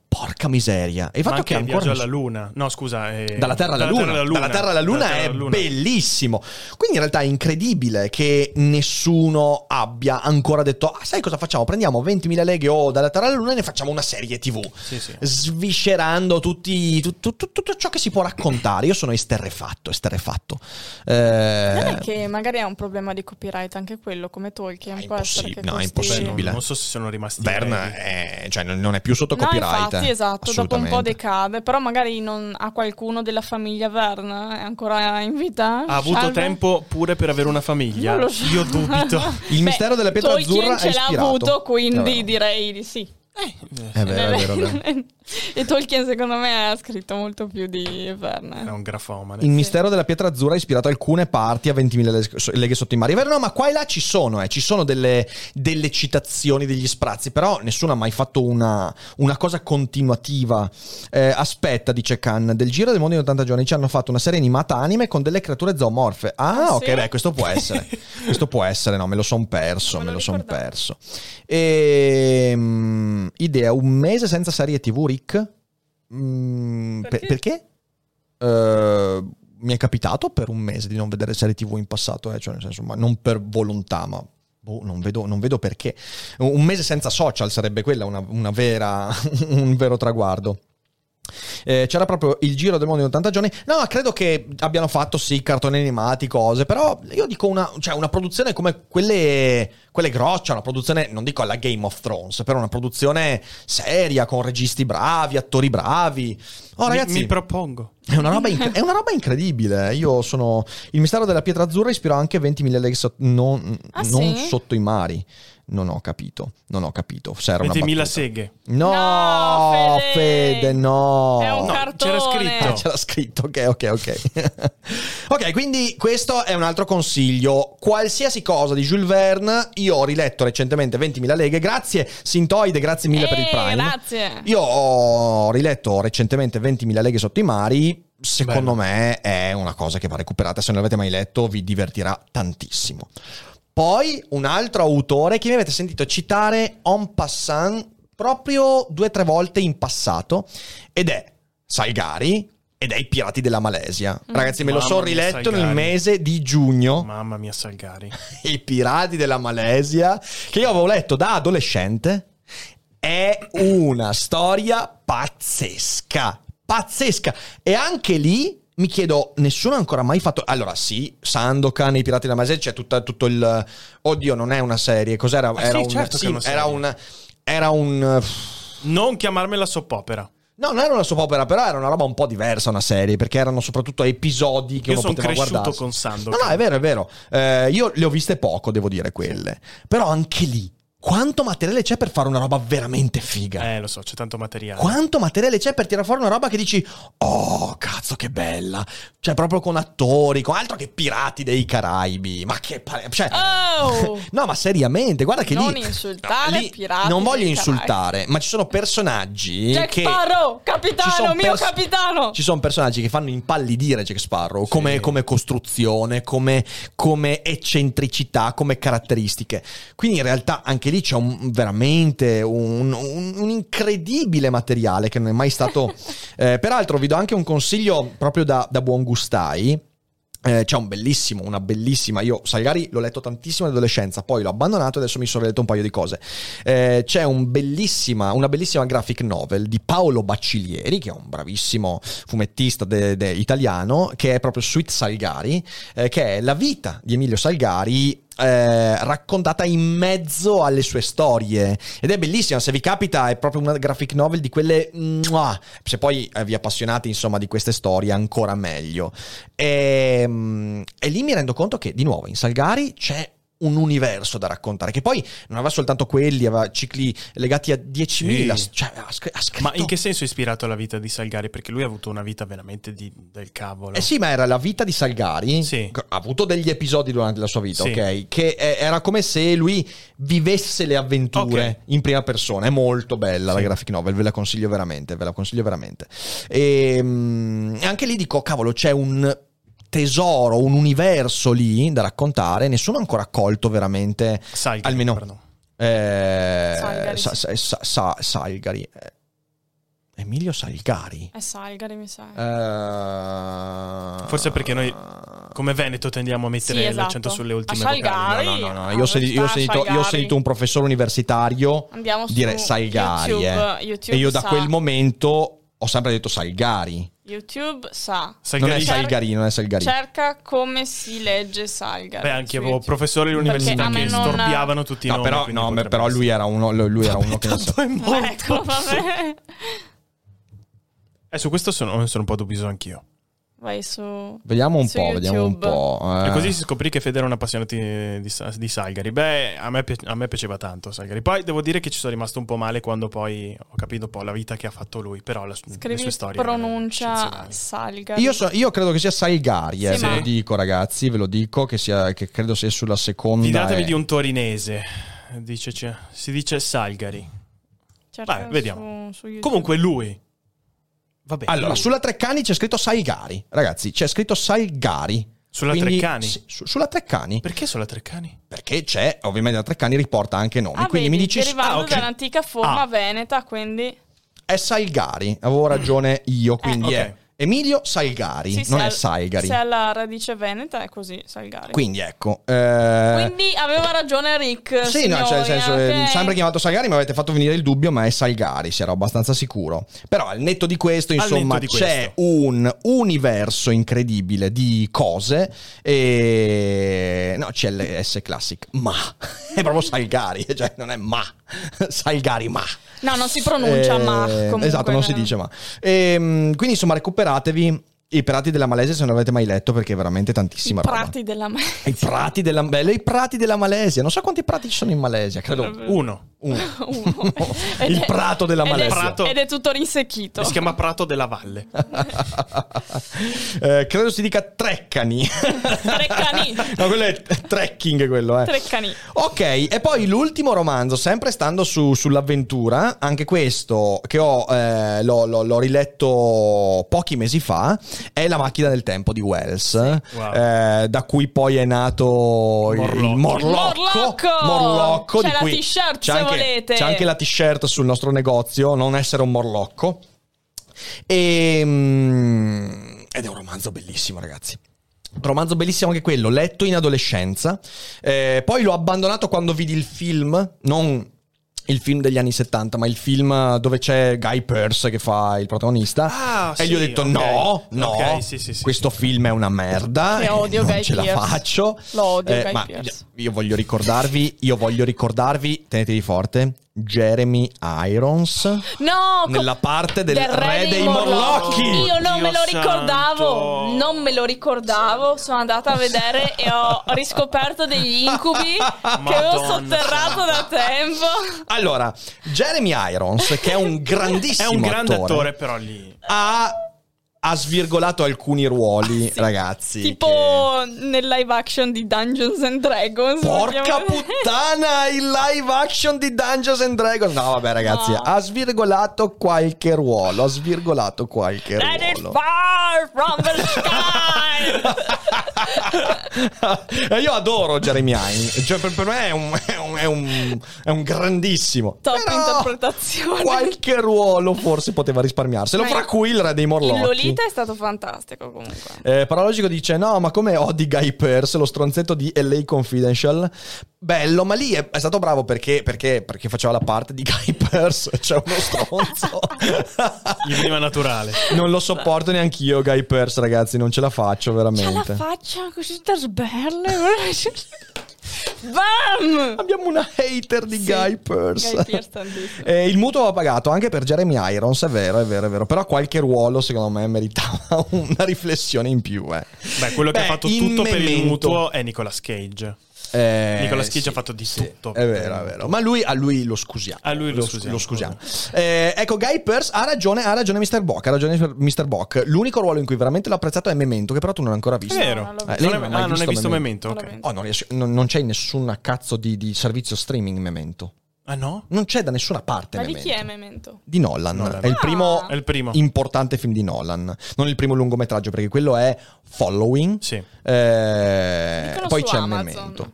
Porca miseria. E il Ma fatto che anche ancora Viaggio alla Luna. No, scusa. eh, dalla Terra alla Luna. Dalla Terra alla Luna Dalla Terra è alla Luna. bellissimo. Quindi in realtà è incredibile che nessuno abbia ancora detto: Ah, sai cosa facciamo? Prendiamo 20.000 leghe o dalla Terra alla Luna e ne facciamo una serie TV. Sì, sì. Sviscerando tutti, tu- tu- tu- tutto ciò che si può raccontare. Io sono esterrefatto, esterrefatto. Eh, Non è che magari è un problema di copyright anche quello, come Tolkien. È impossibile, che no, è impossibile. Non so se sono rimasti. Verne brevi. è, cioè, non non è più sotto No, copyright. infatti, eh. esatto, dopo un po' decade, però magari non ha qualcuno della famiglia Verne, è ancora in vita? Ha avuto Salve? tempo pure per avere una famiglia. Io dubito. Il mistero della pietra Tolkien azzurra ce l'ha avuto, quindi direi di sì. È vero, è vero, è vero. e Tolkien secondo me ha scritto molto più di È Verne. un grafomane. Il mistero della pietra azzurra ha ispirato alcune parti a 20.000 le- leghe sotto i mari. È vero, no, ma qua e là ci sono, eh, ci sono delle, delle citazioni, degli sprazzi, però nessuno ha mai fatto una, una cosa continuativa. Eh, aspetta, dice Khan, del Giro del Mondo in 80 giorni ci hanno fatto una serie animata anime con delle creature zoomorfe. Ah, Ah, ok, sì? beh, questo può essere. questo può essere, no, me lo son perso, me me lo lo son perso. Ehm, idea, un mese senza serie TV, Rick? Mm, per- Perché? perché? Eh, mi è capitato per un mese di non vedere serie TV in passato, eh, cioè nel senso, ma non per volontà, ma boh, non, vedo, non vedo perché. Un mese senza social sarebbe quella una, una vera, un vero traguardo. Eh, c'era proprio il giro del mondo in 80 giorni. No, credo che abbiano fatto sì cartoni animati, cose. Però io dico una, cioè una produzione come quelle, quelle groccia, una produzione, non dico alla Game of Thrones, però una produzione seria, con registi bravi, attori bravi. Oh, Mi- ragazzi, mi, propongo. è una, roba inc- è una roba incredibile. Io sono. Il mistero della pietra azzurra ispirò anche 20.000 leghe sotto- non, Ah, non sì? sotto i mari. Non ho capito. Non ho capito. Se era una 20.000 battuta. seghe. No, No, Fede. Fede, no. È un No, cartone. c'era scritto. Ah, c'era scritto, ok, ok, ok. ok, quindi questo è un altro consiglio. Qualsiasi cosa di Jules Verne, io ho riletto recentemente 20.000 leghe. Grazie Sintoide, grazie mille per il Eh, Prime. Grazie. Io ho riletto recentemente 20.000 leghe sotto i mari. Secondo Bello. me è una cosa che va recuperata. Se non l'avete mai letto, vi divertirà tantissimo. Poi un altro autore che mi avete sentito citare en passant proprio due o tre volte in passato ed è Salgari ed è I Pirati della Malesia. Ragazzi, me lo sono riletto nel mese di giugno. Mamma mia, Salgari. I Pirati della Malesia, che io avevo letto da adolescente, è una storia pazzesca. Pazzesca. E anche lì mi chiedo, nessuno ha ancora mai fatto. Allora, sì, Sandokan, i Pirati della Malesia, c'è tutta- tutto il. Oddio, non è una serie. Cos'era? Ah, era sì, un. certo una era un. Era un. Non chiamarmela soppopera. No, non era una soap opera, però era una roba un po' diversa, una serie, perché erano soprattutto episodi che Io uno sono poteva cresciuto guardarsi. con Sandokan. No, no, è vero, è vero. Eh, io le ho viste poco, devo dire, quelle. Però anche lì, quanto materiale c'è per fare una roba veramente figa. Eh, lo so, c'è tanto materiale. Quanto materiale c'è per tirare fuori una roba che dici, oh, cazzo, che bella. Cioè, proprio con attori, con altro che pirati dei Caraibi. Ma che. pare- Cioè, Oh! no, ma seriamente, guarda che Non lì. insultare lì pirati Non voglio insultare, ma ci sono personaggi Jack che. Sparrow, capitano, mio pers- capitano! Ci sono personaggi che fanno impallidire Jack Sparrow Sì. come, come costruzione, come, come eccentricità, come caratteristiche. Quindi in realtà anche lì c'è un, veramente un, un- un incredibile materiale che non è mai stato... Eh, peraltro vi do anche un consiglio proprio da, da buon gustai. Eh, c'è un bellissimo, una bellissima. Io Salgari l'ho letto tantissimo in adolescenza, poi l'ho abbandonato e adesso mi sono letto un paio di cose. Eh, c'è un bellissima, una bellissima graphic novel di Paolo Baccilieri, che è un bravissimo fumettista de- de- italiano, che è proprio Sweet Salgari, eh, che è la vita di Emilio Salgari. Eh, raccontata in mezzo alle sue storie ed è bellissima se vi capita è proprio una graphic novel di quelle mua. se poi vi appassionate insomma di queste storie ancora meglio e, mm, e lì mi rendo conto che di nuovo in Salgari c'è un universo da raccontare che poi non aveva soltanto quelli aveva cicli legati a 10.000 Sì. cioè, ha, scr- ha scritto Ma in che senso è ispirato alla vita di Salgari? Perché lui ha avuto una vita veramente di- del cavolo. Eh sì, ma era la vita di Salgari. Sì. Ha avuto degli episodi durante la sua vita, Sì. ok? Che eh, era come se lui vivesse le avventure Ok. in prima persona. È molto bella la graphic novel, ve la consiglio veramente, ve la consiglio veramente. E mm, anche lì dico, cavolo, c'è un tesoro, un universo lì da raccontare. Nessuno ha ancora colto veramente. Salgari, almeno- pardon. eh, Salgari, Sa- sì. sa- sa- Salgari. Eh, Emilio Salgari. È Salgari, mi sa. Eh, Forse perché noi, come Veneto, tendiamo a mettere Sì, esatto. l'accento sulle ultime A vocali. Salgari. No, no, no, no. Io, ho sentito, io ho sentito- io ho Salgari. sentito un professore universitario Andiamo dire Salgari. YouTube, eh. YouTube e io da sa. quel momento ho sempre detto Salgari. YouTube sa. Salgari- Non è Salgari, non è Salgari. Cerca come si legge Salgari. Beh, anche avevo YouTube. professori all'università che me non- storpiavano tutti i No, nomi. però, no, potrebbe però lui era uno, lui era uno che... Tanto è morto. Ecco, vabbè. Eh, su questo sono, sono un po' dubbioso anch'io. Vai su. Vediamo un Su po', vediamo un YouTube. po'. eh. E così si scoprì che Fede era un appassionato di, di, di Salgari. Beh, a me, a me piaceva tanto Salgari. Poi devo dire che ci sono rimasto un po' male quando poi ho capito un po' la vita che ha fatto lui. Però la, le Scrivi sue storie pronuncia. Salgari. Io, so- io credo che sia Salgari, eh, Sì, ve ma- lo dico ragazzi, ve lo dico, che, sia, che credo sia sulla seconda. Fidatevi e- di un torinese. Dice, cioè, si dice Salgari. Cerca Vai, vediamo. Su, su YouTube. Comunque lui. Vabbè, Allora, lui. sulla Treccani c'è scritto Salgari. Ragazzi, c'è scritto Salgari. Sulla Quindi- Treccani? sì, su- sulla Treccani. Perché sulla Treccani? Perché c'è, ovviamente la Treccani riporta anche nomi. Ah, quindi vedi, mi dici derivando ah, ok. dall'antica forma Ah. veneta, quindi è Salgari. Avevo ragione io, quindi Eh, è ok. Emilio Salgari, sì, non è al- Salgari. Se ha la radice veneta è così, Salgari. Quindi ecco. eh, Quindi aveva ragione Rick. Sì, no, cioè, nel signori, senso, eh, ok? sempre chiamato Salgari, mi avete fatto venire il dubbio, ma è Salgari, si era abbastanza sicuro. Però al netto di questo, insomma, di c'è questo. un universo incredibile di cose e... No, CLS Classic, ma è proprio Salgari, cioè non è ma, Salgari ma. No, non si pronuncia Eh, ma. Comunque, esatto, non si dice ma. Ehm, quindi insomma recuperatevi i Pirati della Malesia se non l'avete mai letto perché è veramente I tantissima roba. prati della me. I prati della bello, i prati della Malesia. Non so quanti prati ci sono in Malesia, credo Uno. uno. Uno. Il è- prato della ed è- Malesia. Prato. Ed è tutto rinsecchito. Si chiama Prato della Valle. Eh, credo si dica Treccani. Treccani. no, quello è trekking quello, eh. Treccani. Ok, e poi l'ultimo romanzo, sempre stando su- sull'avventura, anche questo che ho, eh, l'ho, l'ho- l'ho riletto pochi mesi fa, è La macchina del tempo di Wells, Wow. eh, da cui poi è nato il Morlocco. Morlocco. Morlocco! Morlocco, C'è di la cui t-shirt, c'è se anche, volete. C'è anche la t-shirt sul nostro negozio, non essere un Morlocco. E, mm, ed è un romanzo bellissimo, ragazzi. Romanzo bellissimo anche quello, letto in adolescenza. Eh, poi l'ho abbandonato quando vidi il film, non il film degli anni 70, ma il film dove c'è Guy Pearce che fa il protagonista. Ah, e gli ho sì, detto: ok. no, no, Ok, sì, sì, sì, questo sì. film è una merda. Che odio non Guy ce la Pearce. faccio. Lo odio Eh, Guy ma Pearce. io voglio ricordarvi, io voglio ricordarvi, tenetevi forte. Jeremy Irons No, co- nella parte del, del re, dei Morlocchi. Io non me lo Dio ricordavo, santo. non me lo ricordavo. Sono andata a vedere e ho riscoperto degli incubi che avevo sotterrato da tempo. Allora, Jeremy Irons, che è un È grandissimo un grande attore, attore, però lì. ha, ha svirgolato alcuni ruoli, Sì. ragazzi. Tipo che- nel live action di Dungeons and Dragons. Porca puttana, il live action di Dungeons and Dragons. No, vabbè, ragazzi, No. ha svirgolato qualche ruolo. Ha svirgolato qualche That is ruolo. far from the sky. Eh, Io adoro Jeremy Irons. Cioè, per, per me è un, è un- è un- è un grandissimo. Top Però interpretazione. Qualche ruolo forse poteva risparmiarselo. Ma Fra cui il re dei Morlocchi. È stato fantastico comunque. Eh, Paralogico dice: No, ma come odi Guy Pearce, lo stronzetto di LA Confidential? Bello, ma lì è, è stato bravo perché, perché, perché faceva la parte di Guy Pearce, cioè uno stronzo. Gli veniva naturale. non lo sopporto neanche io, Guy Pearce, ragazzi, non ce la faccio veramente. la faccia così trasbelle. Bam! Abbiamo una hater di Sì, Guy Pearce. Guy Pearce. Eh, il mutuo va pagato anche per Jeremy Irons, è vero, è vero, è vero. Però qualche ruolo, secondo me, meritava una riflessione in più. Eh. Beh, quello che Beh, ha fatto tutto per il Memento- mutuo è Nicolas Cage. Eh, Nicolas Cage sì, ha fatto di sì, tutto. È vero, è vero. Ma lui, a lui lo scusiamo. A lui lo scusiamo. scusiamo. Eh, ecco, Guy Pearce ha ragione, ha ragione Mr. Bock. Ha ragione Mr. Bock. L'unico ruolo in cui veramente l'ho apprezzato è Memento, che però tu non hai ancora visto. È vero. No, non Eh, Non, non è- mai ah, non hai visto Memento? Memento? Non l'ho ok. visto. Oh, non, riesco- non- non c'è in nessuna cazzo di, di servizio streaming Memento. Ah no? Non c'è da nessuna parte Ma di Memento. chi è Memento? Di Nolan. Nolan. È il Ah. primo È il primo. importante film di Nolan. Non il primo lungometraggio, perché quello è Following. Sì. Eh, poi c'è Amazon. Memento.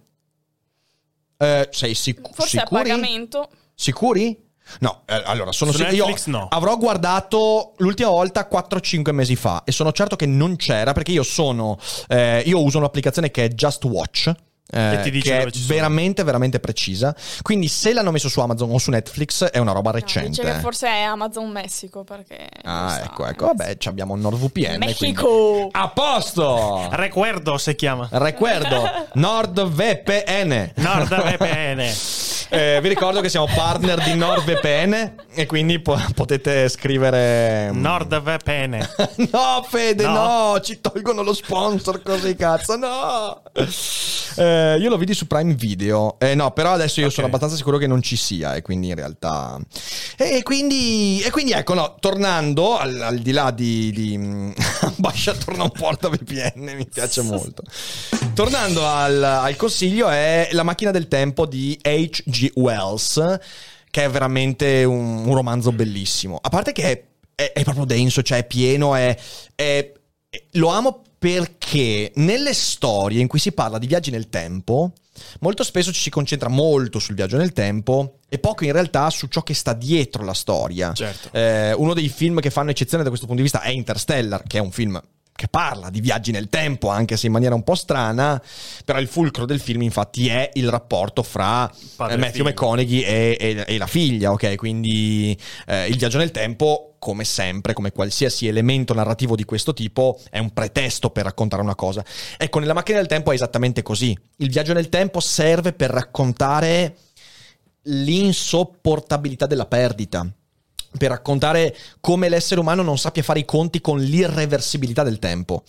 Eh, sei sic- Forse a sicuri? pagamento. Sicuri? No, eh, allora sono Su sicuro. Io Netflix no. avrò guardato l'ultima volta 4-5 mesi fa e sono certo che non c'era perché io sono. eh, io uso un'applicazione che è Just Watch. Eh, ti dice che dove è ci sono. veramente veramente precisa quindi se l'hanno messo su Amazon o su Netflix è una roba No, recente che forse è Amazon Messico perché... ah sa. ecco ecco vabbè ci abbiamo NordVPN quindi- Mexico! a posto Recuerdo si chiama. Recuerdo NordVPN NordVPN. Eh, vi ricordo che siamo partner di NordVPN e quindi po- potete scrivere NordVPN. no Fede no. No. ci tolgono lo sponsor così cazzo no Eh, io lo vidi su Prime Video eh, no però adesso io Ok. sono abbastanza sicuro che non ci sia e quindi in realtà e quindi, e quindi ecco no tornando al, al di là di, di... Ambasciatore non porta VPN mi piace molto tornando al, al consiglio è La macchina del tempo di H.G. Wells che è veramente un, un romanzo bellissimo a parte che è, è- è proprio denso cioè è pieno è, è- lo amo perché nelle storie in cui si parla di viaggi nel tempo molto spesso ci si concentra molto sul viaggio nel tempo e poco in realtà su ciò che sta dietro la storia Certo. eh, uno dei film che fanno eccezione da questo punto di vista è Interstellar, che è un film che parla di viaggi nel tempo, anche se in maniera un po' strana, però il fulcro del film infatti è il rapporto fra Padre eh, e Matthew figlio. McConaughey e, e- e la figlia, ok? Quindi eh, il viaggio nel tempo, come sempre, come qualsiasi elemento narrativo di questo tipo, è un pretesto per raccontare una cosa. Ecco, nella macchina del tempo è esattamente così. Il viaggio nel tempo serve per raccontare l'insopportabilità della perdita. Per raccontare come l'essere umano non sappia fare i conti con l'irreversibilità del tempo.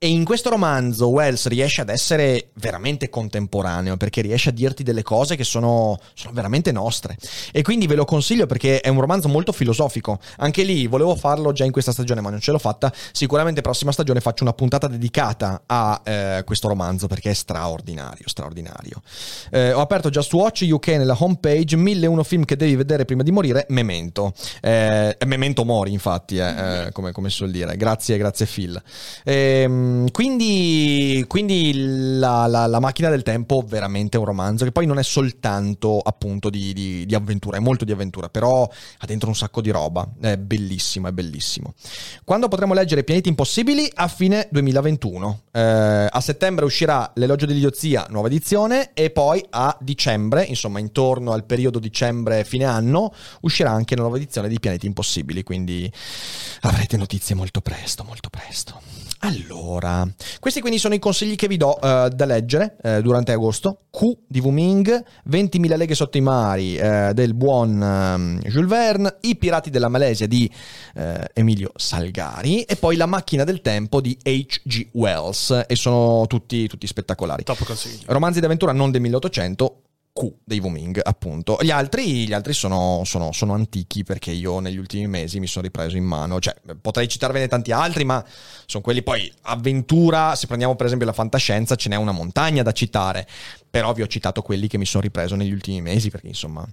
E in questo romanzo Wells riesce ad essere veramente contemporaneo perché riesce a dirti delle cose che sono, sono veramente nostre. E quindi ve lo consiglio perché è un romanzo molto filosofico. Anche lì volevo farlo già in questa stagione, ma non ce l'ho fatta. Sicuramente prossima stagione faccio una puntata dedicata a eh, questo romanzo perché è straordinario, straordinario. Eh, ho aperto Just Watch UK nella homepage 1001 film che devi vedere prima di morire. Memento. Eh, Memento mori, infatti, eh, eh, come, come suol dire. Grazie, grazie Phil. Ehm, quindi quindi la, la- la macchina del tempo veramente un romanzo che poi non è soltanto appunto di, di- di avventura, è molto di avventura, però ha dentro un sacco di roba. È bellissimo, è bellissimo. Quando potremo leggere Pianeti Impossibili? A fine 2021. Eh, a settembre uscirà L'elogio dell'idiozia, nuova edizione, e poi a dicembre, insomma intorno al periodo dicembre-fine anno, uscirà anche la nuova edizione di Pianeti Impossibili, quindi avrete notizie molto presto, molto presto. Allora, questi quindi sono i consigli che vi do eh, da leggere eh, durante agosto. Q di Wuming, 20.000 leghe sotto i mari eh, del buon ehm, Jules Verne, I pirati della Malesia di Emilio Salgari e poi La macchina del tempo di H.G. Wells e sono tutti, tutti spettacolari. Top consigli. Romanzi d'avventura non del 1800, Q dei Wuming, appunto. Gli altri, gli altri sono, sono- sono antichi perché io negli ultimi mesi mi sono ripreso in mano. Cioè, potrei citarvene tanti altri, ma sono quelli poi avventura. Se prendiamo per esempio la fantascienza, ce n'è una montagna da citare. Però vi ho citato quelli che mi sono ripreso negli ultimi mesi perché insomma.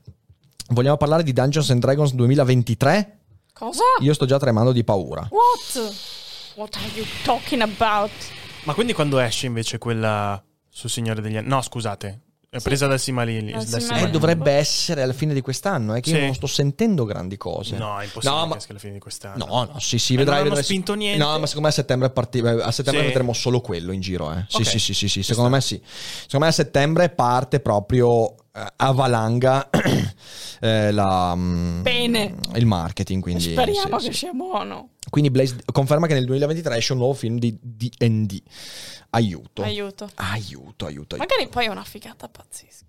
Vogliamo parlare di Dungeons and Dragons 2023? Cosa? Io sto già tremando di paura. What? What are you talking about? Ma quindi quando esce invece quella sul Signore degli Anelli? No, scusate, è Sì. presa dal Simalili. Dal dal Silmarillion. Eh, dovrebbe essere alla fine di quest'anno, è che io Sì. non sto sentendo grandi cose. No, è impossibile No, ma- che alla fine di quest'anno. No, no, sì, sì, Eh, vedrai. non hanno vedrai- spinto niente? No, ma secondo me a settembre, parti- eh, a settembre Sì. vedremo solo quello in giro. Eh. Sì, Ok. sì, sì, sì, sì, secondo me sì. Secondo me a settembre parte proprio eh, a valanga eh, la, mm, Bene. il marketing. Quindi, Speriamo sì, che sì. sia buono. Quindi Blaze conferma che nel 2023 esce un nuovo film di D&D. Aiuto. Aiuto. Aiuto, aiuto, aiuto. Magari poi è una figata pazzesca.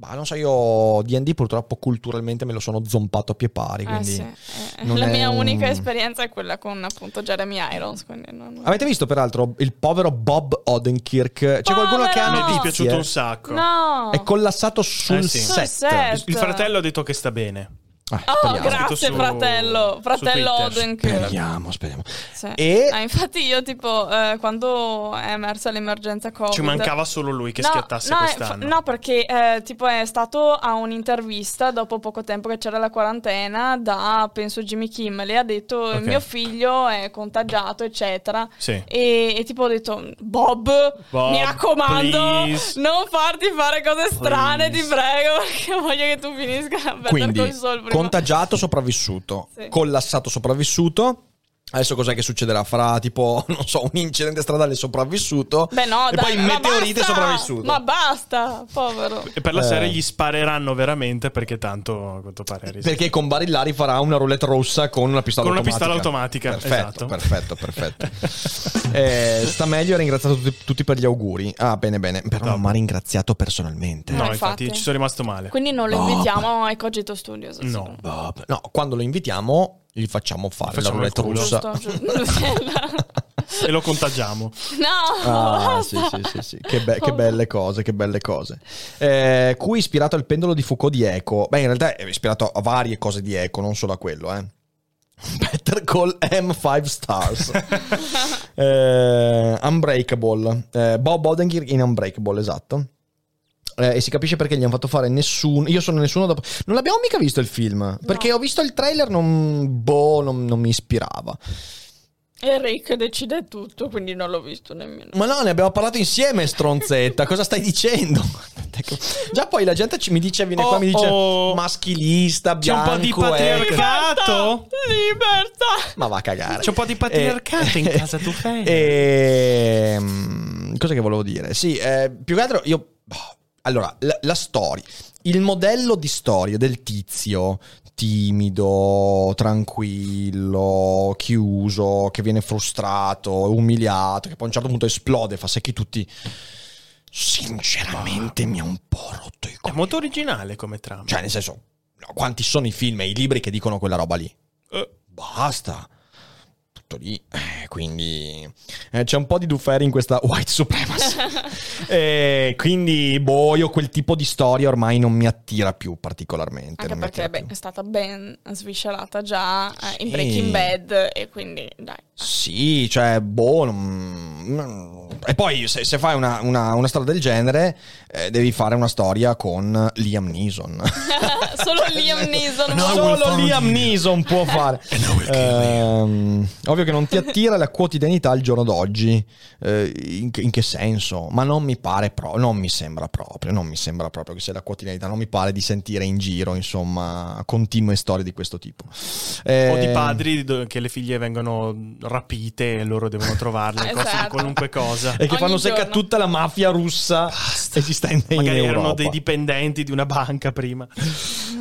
Ma non so, io D&D purtroppo culturalmente me lo sono zompato a pie pari, Eh quindi... sì, eh, non la è mia un- unica esperienza è quella con appunto Jeremy Irons. Quindi non... Avete visto peraltro il povero Bob Odenkirk? C'è qualcuno che ha! Mi è dispiaciuto un sacco. No! È collassato sul Eh sì. set. Sul set. Il fratello ha detto che sta bene. Ah, Oh, grazie su- fratello, fratello. Odenkirk. Speriamo, speriamo. Sì. E- Ah, infatti io tipo eh, quando è emersa l'emergenza Covid Ci mancava solo lui che No, schiattasse no, quest'anno. fa- no, perché eh, tipo è stato a un'intervista dopo poco tempo che c'era la quarantena da penso Jimmy Kimmel e ha detto Ok. mio figlio è contagiato eccetera Sì. e, e tipo ho detto Bob, Bob, mi raccomando please. non farti fare cose strane ti Please. prego perché voglio che tu finisca Better Quindi, Call Saul prima. Contagiato, sopravvissuto. Sì. Collassato, sopravvissuto. Adesso cos'è che succederà? Farà tipo, non so, un incidente stradale sopravvissuto. Beh no, e dai, poi meteorite basta! sopravvissuto. Ma basta, povero. E per la Eh. serie gli spareranno veramente perché tanto, a quanto pare, rischi. Perché con Barillari farà una roulette rossa con una pistola Con una automatica. pistola Perfetto, automatica, esatto. perfetto, perfetto. Eh, sta meglio, ha ringraziato tutti, tutti per gli auguri. Ah, bene, bene. Però non Top. mi ha ringraziato personalmente. No, No, infatti, infatti. ci sono rimasto male. Quindi non lo Bob. invitiamo ai Cogito Studios. No. Bob. No, quando lo invitiamo, gli facciamo fare Facciamo la roulette e lo contagiamo. no, Ah, sì, sì, sì, sì. Che, be- che belle cose, che belle cose. Eh, cui ispirato al pendolo di Foucault di Eco. Beh, in realtà è ispirato a varie cose di Eco, non solo a quello, eh. Better Call M5 Stars. Eh, Unbreakable. Eh, Bob Odenkirk in Unbreakable, esatto. Eh, e si capisce perché gli hanno fatto fare nessuno. Io sono nessuno dopo. Non l'abbiamo mica visto il film. Perché ho visto il trailer, non. Boh, non, non mi ispirava. Enric decide tutto, quindi non l'ho visto nemmeno. Ma no, ne abbiamo parlato insieme, stronzetta. Cosa stai dicendo? Già poi la gente ci, mi dice, viene qua e mi dice Oh, oh. maschilista, C'è un bianco. po' di patriarcato. Libertà! Ma va a cagare. C'è un po' di patriarcato in casa tu fai. Ehm, cosa che volevo dire? Sì, eh, più che altro io... boh, Allora, la, la storia. Il modello di storia del tizio timido, tranquillo, chiuso, che viene frustrato, umiliato, che poi a un certo punto esplode, fa secchi tutti. Sinceramente mi ha un po' rotto i È coglioni. molto originale come trama. Cioè, nel senso, quanti sono i film e i libri che dicono quella roba lì? Eh, Basta. Tutto lì. Eh, quindi eh, c'è un po' di Duffer in questa white supremacy. Eh, quindi, boh, io quel tipo di storia ormai non mi attira più particolarmente. Anche perché beh, più. è stata ben sviscerata già eh, in. Breaking Bad e quindi dai. Sì, cioè, boh. non- E poi, se, se fai una, una- una storia del genere, eh, devi fare una storia con Liam Neeson. Solo Liam Neeson. No, Solo Liam you. Neeson può fare. Ehm, ovvio che non ti attira la quotidianità al giorno d'oggi. Eh, in, in che senso? Ma non mi pare proprio, non mi sembra proprio, non mi sembra proprio che sia la quotidianità. Non mi pare di sentire in giro, insomma, continue storie di questo tipo. O di Ehm, padri che le figlie vengono rapite e loro devono trovarle, in esatto. qualunque cosa. E che Ogni fanno secca giorno. tutta la mafia russa esistente in Magari Europa. erano dei dipendenti di una banca prima.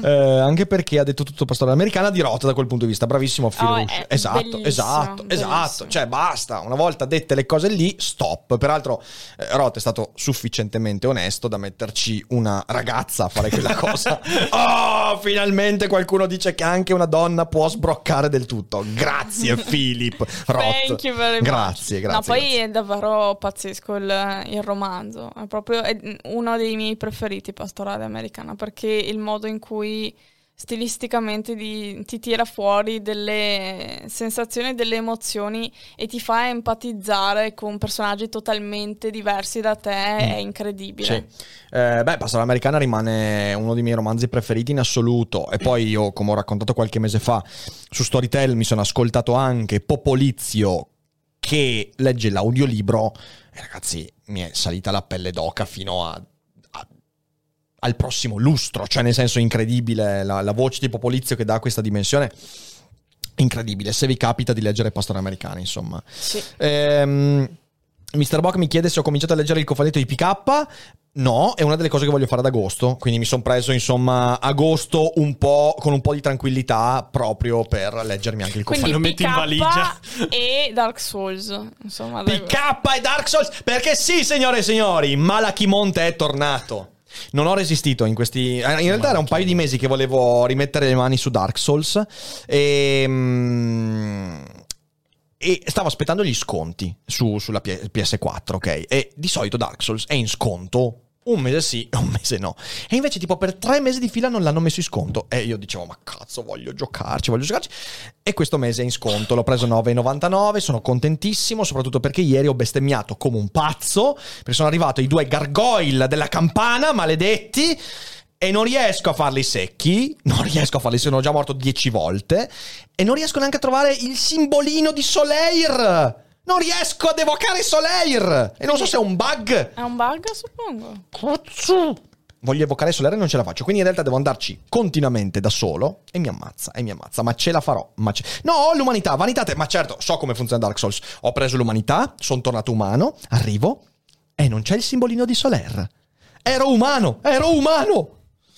Eh, anche perché ha detto tutto pastore americana di rotto da quel punto di vista. Bravissimo Phil Oh, Esatto, bellissimo, esatto, bellissimo. esatto. Cioè, basta. Una volta dette le cose lì, stop. Peraltro, eh, Roth è stato sufficientemente onesto da metterci una ragazza a fare quella cosa. oh, finalmente qualcuno dice che anche una donna può sbroccare del tutto. Grazie, Philip Roth. Grazie, grazie. No, poi grazie. è davvero pazzesco il, il romanzo. È proprio è uno dei miei preferiti, Pastorale Americana, perché il modo in cui stilisticamente di- ti tira fuori delle sensazioni, delle emozioni e ti fa empatizzare con personaggi totalmente diversi da te è incredibile. Sì. Eh, beh, Pastora Americana rimane uno dei miei romanzi preferiti in assoluto. E poi io, come ho raccontato qualche mese fa, su Storytel mi sono ascoltato anche Popolizio che legge l'audiolibro. E ragazzi, mi è salita la pelle d'oca fino a- al prossimo lustro. Cioè, nel senso, incredibile la, la voce di Popolizio che dà questa dimensione. Incredibile. Se vi capita di leggere Pastora Americana, insomma. Sì. Ehm, Mr. Bock mi chiede se ho cominciato a leggere il cofanetto di PK. No, è una delle cose che voglio fare ad agosto. Quindi mi sono preso, insomma, agosto un po' con un po' di tranquillità proprio per leggermi anche il Quindi cofanetto. lo metti in valigia. e Dark Souls. Insomma, PK e Dark Souls. Perché sì, signore e signori, Malachimonte è tornato. Non ho resistito in questi. eh, In realtà era un paio di mesi che volevo rimettere le mani su Dark Souls. E. mm, E stavo aspettando gli sconti su- sulla P- PS4, ok? E di solito Dark Souls è in sconto. Un mese sì e un mese no. E invece, tipo, per tre mesi di fila non l'hanno messo in sconto. E io dicevo, ma cazzo, voglio giocarci, voglio giocarci. E questo mese è in sconto. L'ho preso 9,99. Sono contentissimo, soprattutto perché ieri ho bestemmiato come un pazzo. Perché sono arrivato i due gargoyle della campana, maledetti. E non riesco a farli secchi. Non riesco a farli, sono già morto dieci volte. E non riesco neanche a trovare il simbolino di Soleil. Non riesco ad evocare Soleil. E non so se è un bug. È un bug, suppongo. Cazzo! Voglio evocare Solare e non ce la faccio. Quindi in realtà devo andarci continuamente da solo e mi ammazza, e mi ammazza. Ma ce la farò. Ma ce- No, ho l'umanità, vanità te. Ma certo, so come funziona Dark Souls. Ho preso l'umanità, sono tornato umano, arrivo e non c'è il simbolino di Soler. Ero umano, ero umano.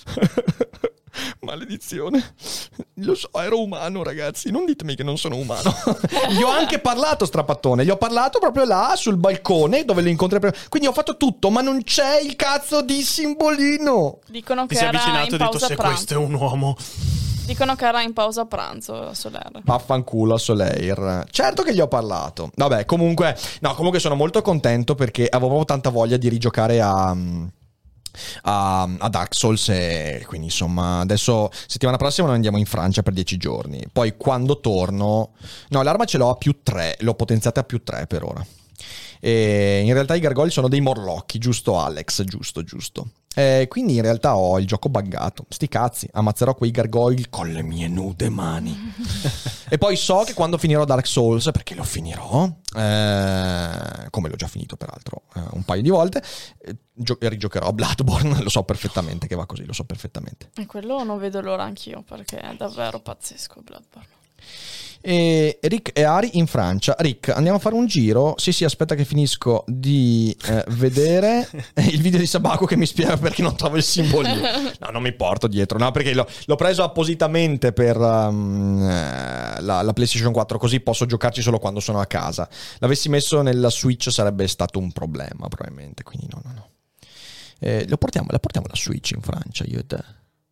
Maledizione. Lo so, ero umano, ragazzi. Non ditemi che non sono umano. gli ho anche parlato, strapattone. Gli ho parlato proprio là sul balcone dove lo incontri. Quindi ho fatto tutto, ma non c'è il cazzo di simbolino. Dicono Ti che sei era avvicinato in e hai detto se pranzo. questo è un uomo. Dicono che era in pausa pranzo Soler. Vaffanculo a Soleil. Certo che gli ho parlato. Vabbè, comunque, no, comunque sono molto contento perché avevo proprio tanta voglia di rigiocare a. A, a Dark Souls e quindi insomma adesso settimana prossima noi andiamo in Francia per 10 giorni. Poi quando torno no l'arma ce l'ho a più 3 l'ho potenziata a più 3 per ora e in realtà i gargogli sono dei morlocchi giusto Alex giusto giusto Eh, quindi in realtà ho il gioco buggato sti cazzi ammazzerò quei gargogli con le mie nude mani e poi so che quando finirò Dark Souls, perché lo finirò, eh, come l'ho già finito peraltro eh, un paio di volte, eh, gio- rigiocherò Bloodborne, lo so perfettamente che va così, lo so perfettamente. E quello non vedo l'ora anch'io perché è davvero pazzesco Bloodborne. E Rick e Ari in Francia. Rick, andiamo a fare un giro. Sì, sì, aspetta che finisco di eh, vedere il video di Sabaco che mi spiega perché non trovo il simbolino. No, non mi porto dietro, no, perché l'ho, l'ho preso appositamente per um, eh, la, la PlayStation 4, così posso giocarci solo quando sono a casa. L'avessi messo nella Switch sarebbe stato un problema, probabilmente, quindi no, no, no. Eh, lo portiamo, la portiamo la Switch in Francia, io e te.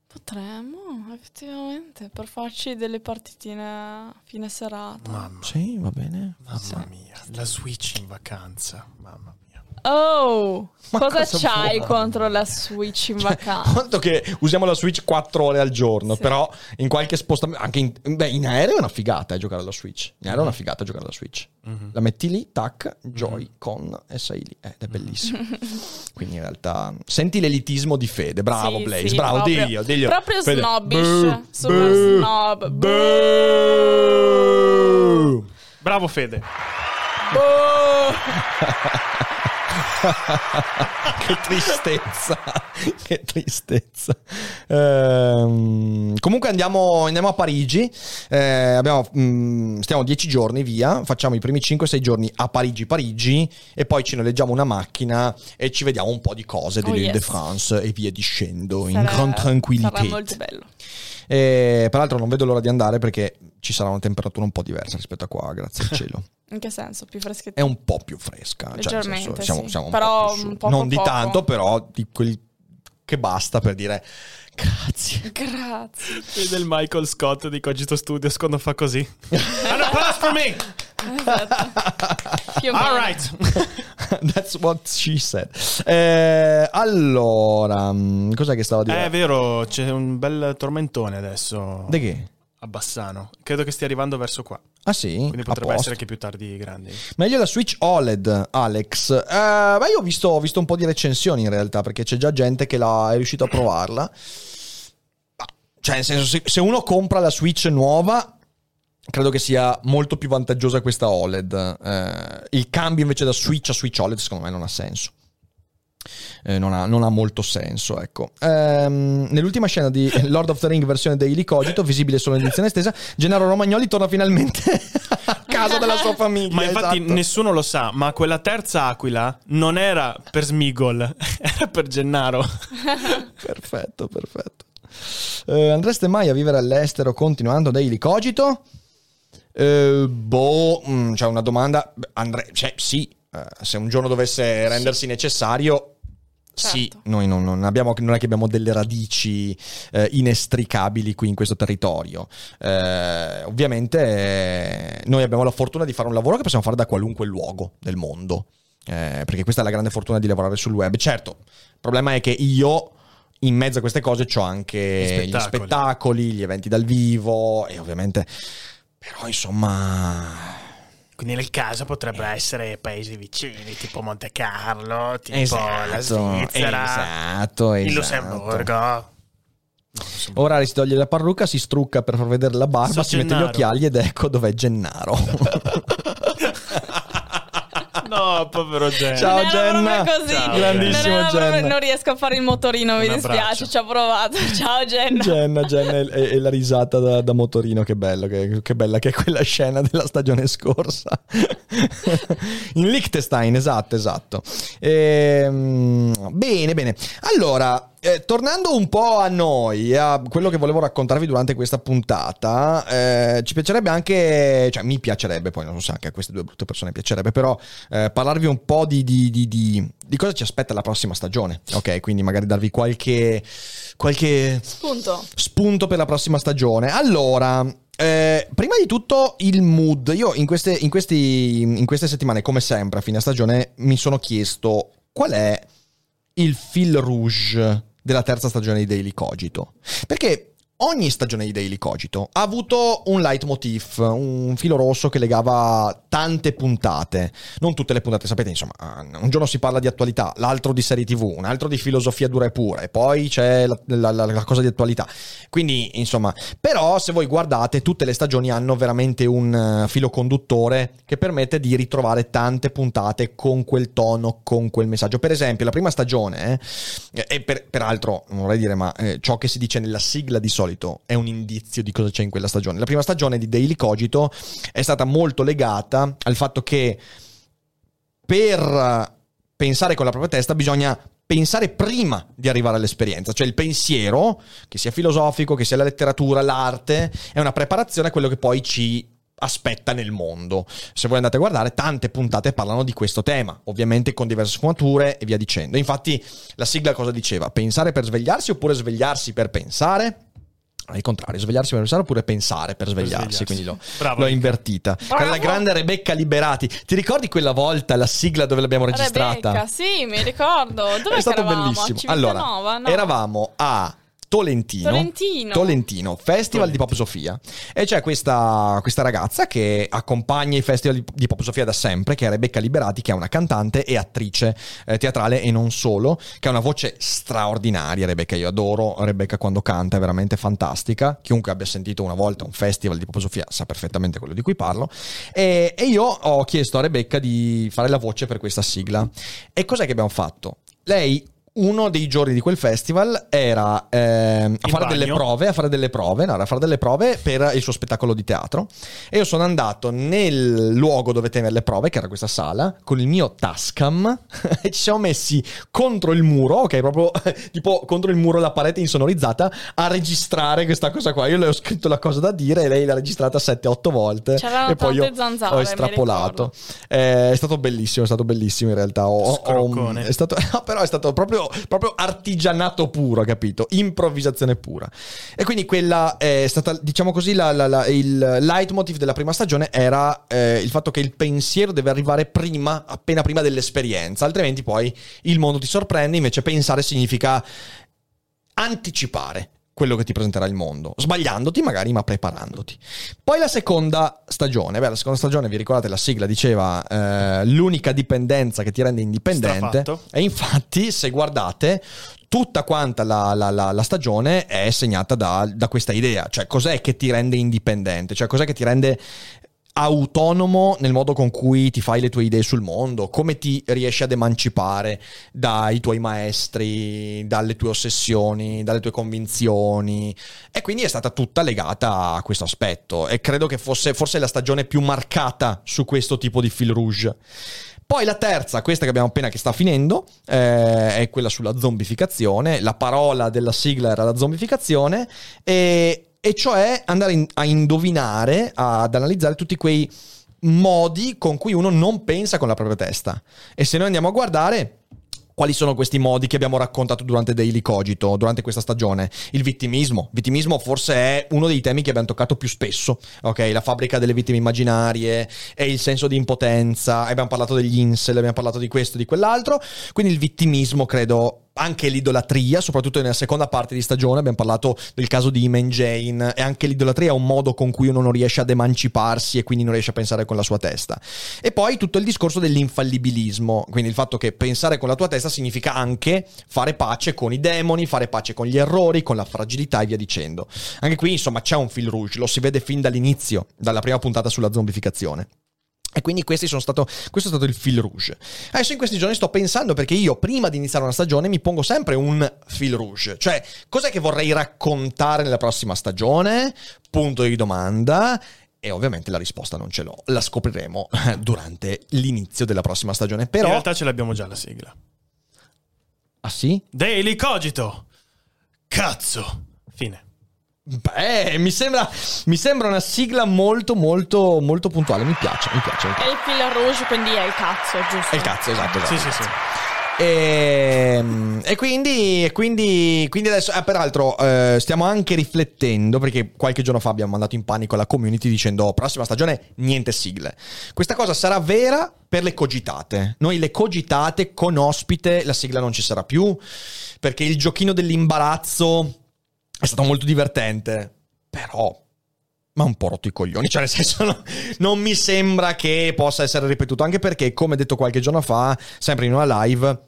Potremmo, effettivamente, per farci delle partitine a fine serata. Mamma, Sì, va bene. mamma mia. La Switch in vacanza. Mamma. Oh, Ma cosa, cosa c'hai vuoi? contro la Switch in vacanza? Conto che usiamo la Switch 4 ore al giorno, Sì. però in qualche spostamento, anche in, beh, in aereo è una figata eh, giocare alla Switch. In aereo è una figata giocare alla Switch. La metti lì, tac, Joy-Con e sei lì. Ed è bellissimo. Quindi in realtà senti l'elitismo di Fede. Bravo Sì, Blaze, sì, bravo, proprio- diglielo, diglielo. proprio Fede. snobbish, Boo, super boo, snob. boo. Bravo Fede. Oh! che tristezza, che tristezza. Ehm, comunque andiamo, andiamo a Parigi, eh, abbiamo, mm, stiamo dieci giorni via, facciamo i primi 5-6 giorni a Parigi, Parigi e poi ci noleggiamo una macchina e ci vediamo un po' di cose Oh, dell'Île de yes. France e via discendo in Sarà- gran tranquillità. Sarà molto bello. E, peraltro non vedo l'ora di andare perché ci sarà una temperatura un po' diversa rispetto a qua, grazie al cielo. In che senso? Più freschetto? È un po' più fresca. Cioè, nel senso, Leggermente, siamo, sì. siamo un Però po' un poco Non di poco. tanto, però di quel che basta per dire grazie. Grazie. E del Michael Scott di Cogito Studios quando fa così. And a pass for me! Esatto. All right! That's what she said. Eh, allora, mm, cos'è che stavo dire? Eh, è vero, c'è un bel tormentone adesso Di che? A Bassano. Credo che stia arrivando verso qua. Ah sì? Quindi potrebbe essere che più tardi grandi. Meglio la Switch OLED, Alex. Eh, beh, io ho visto, ho visto un po' di recensioni in realtà, perché c'è già gente che l'ha, è riuscito a provarla. Ma, Cioè, nel senso, se, se uno compra la Switch nuova, credo che sia molto più vantaggiosa questa OLED. Eh, il cambio invece da Switch a Switch OLED, secondo me, non ha senso. Eh, non, ha, non ha molto senso, ecco. Ehm, nell'ultima scena di Lord of the Ring versione Daily Cogito, visibile solo in edizione estesa, Gennaro Romagnoli torna finalmente a casa della sua famiglia. Ma infatti esatto. nessuno lo sa, ma quella terza aquila non era per Smigol, era per Gennaro. Perfetto, perfetto. Eh, andreste mai a vivere all'estero continuando Daily Cogito? Eh, boh, mm, c'è una domanda. Andre- cioè, sì, eh, se un giorno dovesse rendersi necessario. Sì, Certo. noi non, non abbiamo, non è che abbiamo delle radici eh, inestricabili qui in questo territorio. Eh, ovviamente eh, noi abbiamo la fortuna di fare un lavoro che possiamo fare da qualunque luogo del mondo. Eh, perché questa è la grande fortuna di lavorare sul web. Certo, il problema è che io in mezzo a queste cose ho anche Gli gli spettacoli. spettacoli, gli eventi dal vivo e ovviamente... Però insomma... Quindi nel caso potrebbero essere paesi vicini, tipo Monte Carlo, tipo Esatto, la Svizzera, esatto, il esatto. Lussemburgo. Ora si toglie la parrucca, si strucca per far vedere la barba, So si mette gli Gennaro. occhiali ed ecco dov'è Gennaro. No, povero Gennaro. Ciao, Non era Jenna. proprio così. Ciao, Grandissimo non, proprio- Jenna. non riesco a fare il motorino, mi Un dispiace, abbraccio. ci ho provato. Ciao Jenna. Jenna, Jenna e, e- e la risata da, da motorino, che bello, che, che bella che è quella scena della stagione scorsa. In Liechtenstein, esatto, esatto. Ehm, bene, bene. Allora, eh, tornando un po' a noi, a quello che volevo raccontarvi durante questa puntata, eh, ci piacerebbe anche, cioè mi piacerebbe, poi non so se anche a queste due brutte persone piacerebbe, però eh, parlarvi un po' di, di- di- di- di cosa ci aspetta la prossima stagione, ok? Quindi magari darvi qualche, qualche Spunto. spunto per la prossima stagione. Allora, eh, prima di tutto il mood. Io in queste, in, questi, in queste settimane, come sempre, a fine stagione, mi sono chiesto qual è il fil rouge della terza stagione di Daily Cogito. Perché ogni stagione di Daily Cogito ha avuto un leitmotiv, un filo rosso che legava tante puntate. Non tutte le puntate, sapete, insomma, un giorno si parla di attualità, l'altro di serie TV, un altro di filosofia dura e pura, e poi c'è la, la- la- la cosa di attualità. Quindi, insomma, però se voi guardate, tutte le stagioni hanno veramente un eh, filo conduttore che permette di ritrovare tante puntate con quel tono, con quel messaggio. Per esempio, la prima stagione, eh, e per- peraltro, non vorrei dire, ma eh, ciò che si dice nella sigla di solito è un indizio di cosa c'è in quella stagione. La prima stagione di Daily Cogito è stata molto legata al fatto che per pensare con la propria testa bisogna pensare prima di arrivare all'esperienza, cioè il pensiero, che sia filosofico, che sia la letteratura, l'arte, è una preparazione a quello che poi ci aspetta nel mondo. Se voi andate a guardare, tante puntate parlano di questo tema, ovviamente con diverse sfumature e via dicendo. Infatti la sigla cosa diceva? Pensare per svegliarsi oppure svegliarsi per pensare? Al contrario, svegliarsi per pensare oppure pensare per svegliarsi, svegliarsi. quindi l'ho, Bravo, l'ho invertita. Bravo. La grande Rebecca Liberati. Ti ricordi quella volta la sigla dove l'abbiamo registrata? Rebecca, sì, mi ricordo. Dove è stato eravamo? bellissimo. Allora? No. eravamo a Tolentino. Tolentino. Tolentino, Festival Tolentino. di Pop Sofia. E c'è questa, questa ragazza che accompagna i festival di, Pop Sofia da sempre, che è Rebecca Liberati, che è una cantante e attrice eh, teatrale e non solo, che ha una voce straordinaria. Rebecca, io adoro Rebecca quando canta, è veramente fantastica. Chiunque abbia sentito una volta un festival di Pop Sofia sa perfettamente quello di cui parlo. E, e io ho chiesto a Rebecca di fare la voce per questa sigla. E cos'è che abbiamo fatto? Lei uno dei giorni di quel festival era ehm, a fare delle prove, a fare delle prove, no, era a fare delle prove per il suo spettacolo di teatro. E io sono andato nel luogo dove tenere le prove, che era questa sala, con il mio Tascam e ci siamo messi contro il muro, ok, proprio tipo contro il muro la parete insonorizzata, a registrare questa cosa qua. Io le ho scritto la cosa da dire e lei l'ha registrata 7-8 volte. C'erano e poi io zanzare, ho estrapolato. Eh, è stato bellissimo, è stato bellissimo in realtà. Ho- ho- è stato, però è stato proprio, proprio artigianato puro, capito? Improvvisazione pura. E quindi quella è stata, diciamo così, la- la- la- il leitmotiv della prima stagione era eh, il fatto che il pensiero deve arrivare prima, appena prima dell'esperienza, altrimenti poi il mondo ti sorprende, invece pensare significa anticipare quello che ti presenterà il mondo, sbagliandoti magari, ma preparandoti. Poi la seconda stagione, beh, la seconda stagione, vi ricordate, la sigla diceva eh, l'unica dipendenza che ti rende indipendente. Strafatto. E infatti, se guardate, tutta quanta la, la- la- la stagione è segnata da, da questa idea, cioè cos'è che ti rende indipendente, cioè cos'è che ti rende autonomo nel modo con cui ti fai le tue idee sul mondo, come ti riesci ad emancipare dai tuoi maestri, dalle tue ossessioni, dalle tue convinzioni. E quindi è stata tutta legata a questo aspetto. E credo che fosse forse la stagione più marcata su questo tipo di fil rouge. Poi la terza, questa che abbiamo appena che sta finendo, eh, è quella sulla zombificazione. La parola della sigla era la zombificazione. E, e cioè andare in- a indovinare, ad analizzare tutti quei modi con cui uno non pensa con la propria testa. E se noi andiamo a guardare quali sono questi modi che abbiamo raccontato durante Daily Cogito, durante questa stagione? Il vittimismo. Vittimismo forse è uno dei temi che abbiamo toccato più spesso, ok? La fabbrica delle vittime immaginarie e il senso di impotenza, abbiamo parlato degli incel, abbiamo parlato di questo, di quell'altro. Quindi il vittimismo, credo, anche l'idolatria, soprattutto nella seconda parte di stagione, abbiamo parlato del caso di Iman Jane, e anche l'idolatria è un modo con cui uno non riesce ad emanciparsi e quindi non riesce a pensare con la sua testa. E poi tutto il discorso dell'infallibilismo, quindi il fatto che pensare con la tua testa significa anche fare pace con i demoni, fare pace con gli errori, con la fragilità e via dicendo. Anche qui, insomma, c'è un fil rouge, lo si vede fin dall'inizio, dalla prima puntata sulla zombificazione. E quindi questi sono stato, questo è stato il fil rouge. Adesso in questi giorni sto pensando perché io prima di iniziare una stagione mi pongo sempre un fil rouge, cioè cos'è che vorrei raccontare nella prossima stagione? Punto di domanda. E ovviamente la risposta non ce l'ho, la scopriremo durante l'inizio della prossima stagione. In Però... realtà ce l'abbiamo già la sigla. Ah sì? Daily Cogito. Cazzo. Fine. Beh, mi sembra, mi sembra una sigla molto molto molto puntuale, mi piace, mi piace. mi piace. È il fil rouge, quindi è il cazzo, giusto? È il cazzo, esatto. esatto. Sì, sì, sì. E, e quindi, e quindi, quindi adesso, eh, peraltro, eh, stiamo anche riflettendo perché qualche giorno fa abbiamo mandato in panico la community dicendo: "Oh, prossima stagione, niente sigle. Questa cosa sarà vera per le cogitate. Noi le cogitate con ospite, la sigla non ci sarà più perché il giochino dell'imbarazzo è stato molto divertente, però ma un po' rotto i coglioni, cioè nel senso no- non mi sembra che possa essere ripetuto, anche perché come detto qualche giorno fa, sempre in una live,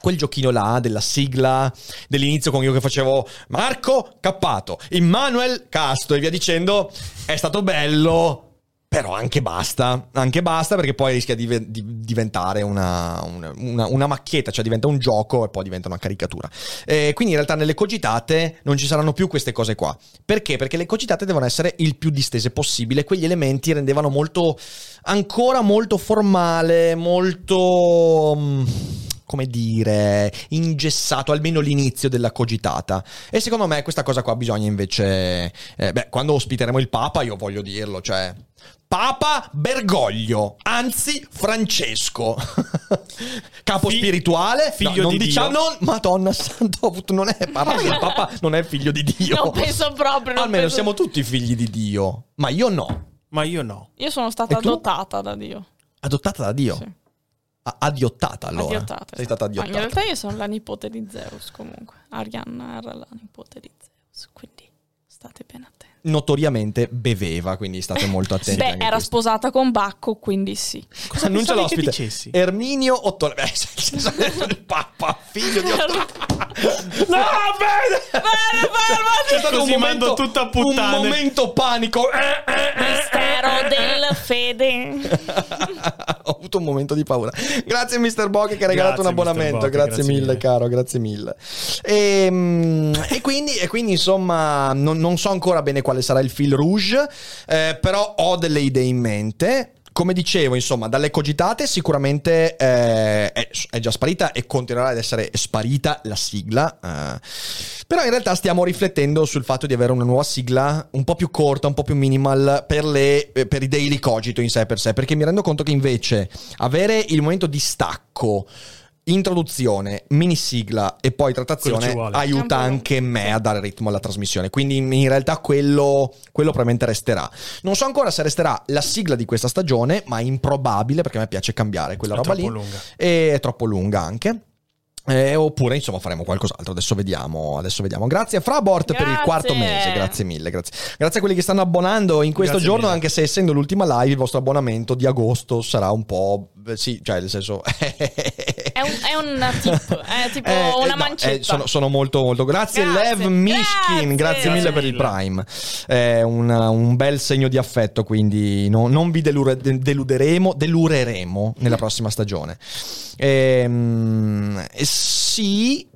quel giochino là della sigla dell'inizio con io che facevo Marco Cappato, Immanuel Casto e via dicendo, è stato bello. Però anche basta, anche basta perché poi rischia di, di diventare una, una- una- una macchietta, cioè diventa un gioco e poi diventa una caricatura. Eh, quindi in realtà nelle cogitate non ci saranno più queste cose qua. Perché? Perché le cogitate devono essere il più distese possibile. Quegli elementi rendevano molto, ancora molto formale, molto... mm, come dire, ingessato, almeno l'inizio della cogitata. E secondo me questa cosa qua bisogna invece... eh, beh, quando ospiteremo il Papa, io voglio dirlo, cioè... Papa Bergoglio, anzi Francesco, capo Fi- spirituale, figlio no, non di diciamo, Dio. non, Madonna Santo, non è Papa, il Papa non è figlio di Dio. Non penso proprio. non Almeno penso- siamo tutti figli di Dio, ma io no, Ma io no. Io sono stata adottata da Dio. adottata da Dio. Sì. A- Addiottata allora. Addiottata, Sei esatto. stata Ma in realtà io sono la nipote di Zeus comunque. Arianna era la nipote di Zeus, quindi state ben attenti. Notoriamente beveva, quindi state molto attenti. Beh, era questo. sposata con Bacco, quindi sì. Cosa annuncia l'ospite? Erminio Ottone. Beh, senso, il papà, figlio di Ottone. No, bene! C'è stato Così un mando momento, tutto a puttane. un momento panico. Eh, eh, eh. Mistero del fede. Ho avuto un momento di paura. Grazie Mr. Bog che ha regalato Grazie, un abbonamento. Bog, grazie, grazie mille, mille. caro, grazie mille. E, e quindi, e quindi, insomma, non, non so ancora bene quale sarà il fil rouge, eh, però ho delle idee in mente. Come dicevo, insomma, dalle cogitate sicuramente eh, è, già sparita e continuerà ad essere sparita la sigla. eh. però in realtà stiamo riflettendo sul fatto di avere una nuova sigla un po' più corta, un po' più minimal per, le, eh, per i daily cogito in sé per sé. Perché mi rendo conto che invece avere il momento di stacco, introduzione, mini sigla e poi trattazione aiuta anche me a dare ritmo alla trasmissione. Quindi in realtà quello, quello probabilmente resterà. Non so ancora se resterà la sigla di questa stagione, ma è improbabile perché a me piace cambiare quella È roba troppo lì. lunga. E è troppo lunga anche. Eh, oppure insomma faremo qualcos'altro adesso vediamo adesso vediamo grazie a Frabort per il Grazie. quarto mese grazie mille grazie. grazie a quelli che stanno abbonando in questo Grazie giorno mille. anche se essendo l'ultima live il vostro abbonamento di agosto sarà un po' eh, sì cioè nel senso È un, è un tip, è tipo eh, una eh, no, mancetta. eh, sono, sono molto, molto. Grazie, Grazie, Lev Mishkin. Grazie, grazie. mille per il Prime. È un, un bel segno di affetto. Quindi no- non vi delure- de- deluderemo, delureremo nella prossima stagione. Ehm, eh, sì.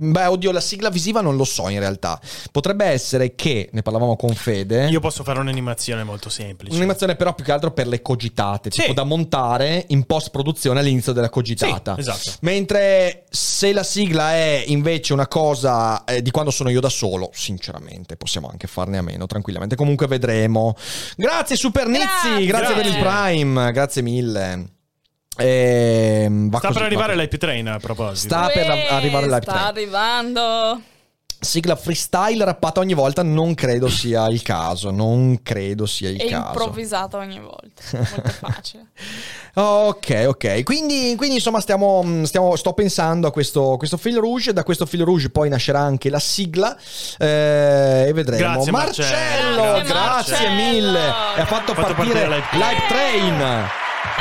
Beh, oddio, la sigla visiva non lo so in realtà. Potrebbe essere che, ne parlavamo con Fede. Io posso fare un'animazione molto semplice. Un'animazione però più che altro per le cogitate, Sì. tipo da montare in post produzione all'inizio della cogitata. Sì, esatto. Mentre se la sigla è invece una cosa eh, di quando sono io da solo, sinceramente possiamo anche farne a meno tranquillamente. Comunque vedremo. Grazie Super Nizzi, grazie, Grazie. per il Prime, grazie mille. Ehm, va Sta così, per arrivare va l'hype train a proposito. Sta- per Uè, arrivare il live Sta train. arrivando. Sigla freestyle rappata ogni volta non credo sia il caso, non credo sia il È caso. improvvisata ogni volta. Molto facile. Ok, ok. Quindi, quindi, insomma stiamo, stiamo- sto pensando a questo, questo fil rouge. Da questo fil rouge poi nascerà anche la sigla eh, e vedremo. Grazie, Marcello, Marcello. grazie, Grazie, mille. Marcello. E ha fatto, Ha fatto partire, partire Live Train.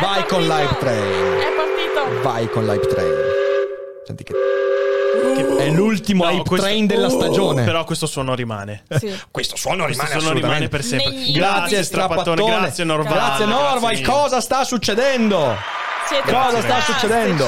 Vai con. Live Train. È partito. Vai con Live Train. Senti che... È l'ultimo No, Hype questo- Train della Uh, stagione. Però questo suono rimane. Sì. Questo suono Questo rimane suono rimane assolutamente. per sempre. Negli Grazie Strappattone, Grazie Norval. Grazie Norval, Grazie cosa sta succedendo? Siete Cosa sta succedendo?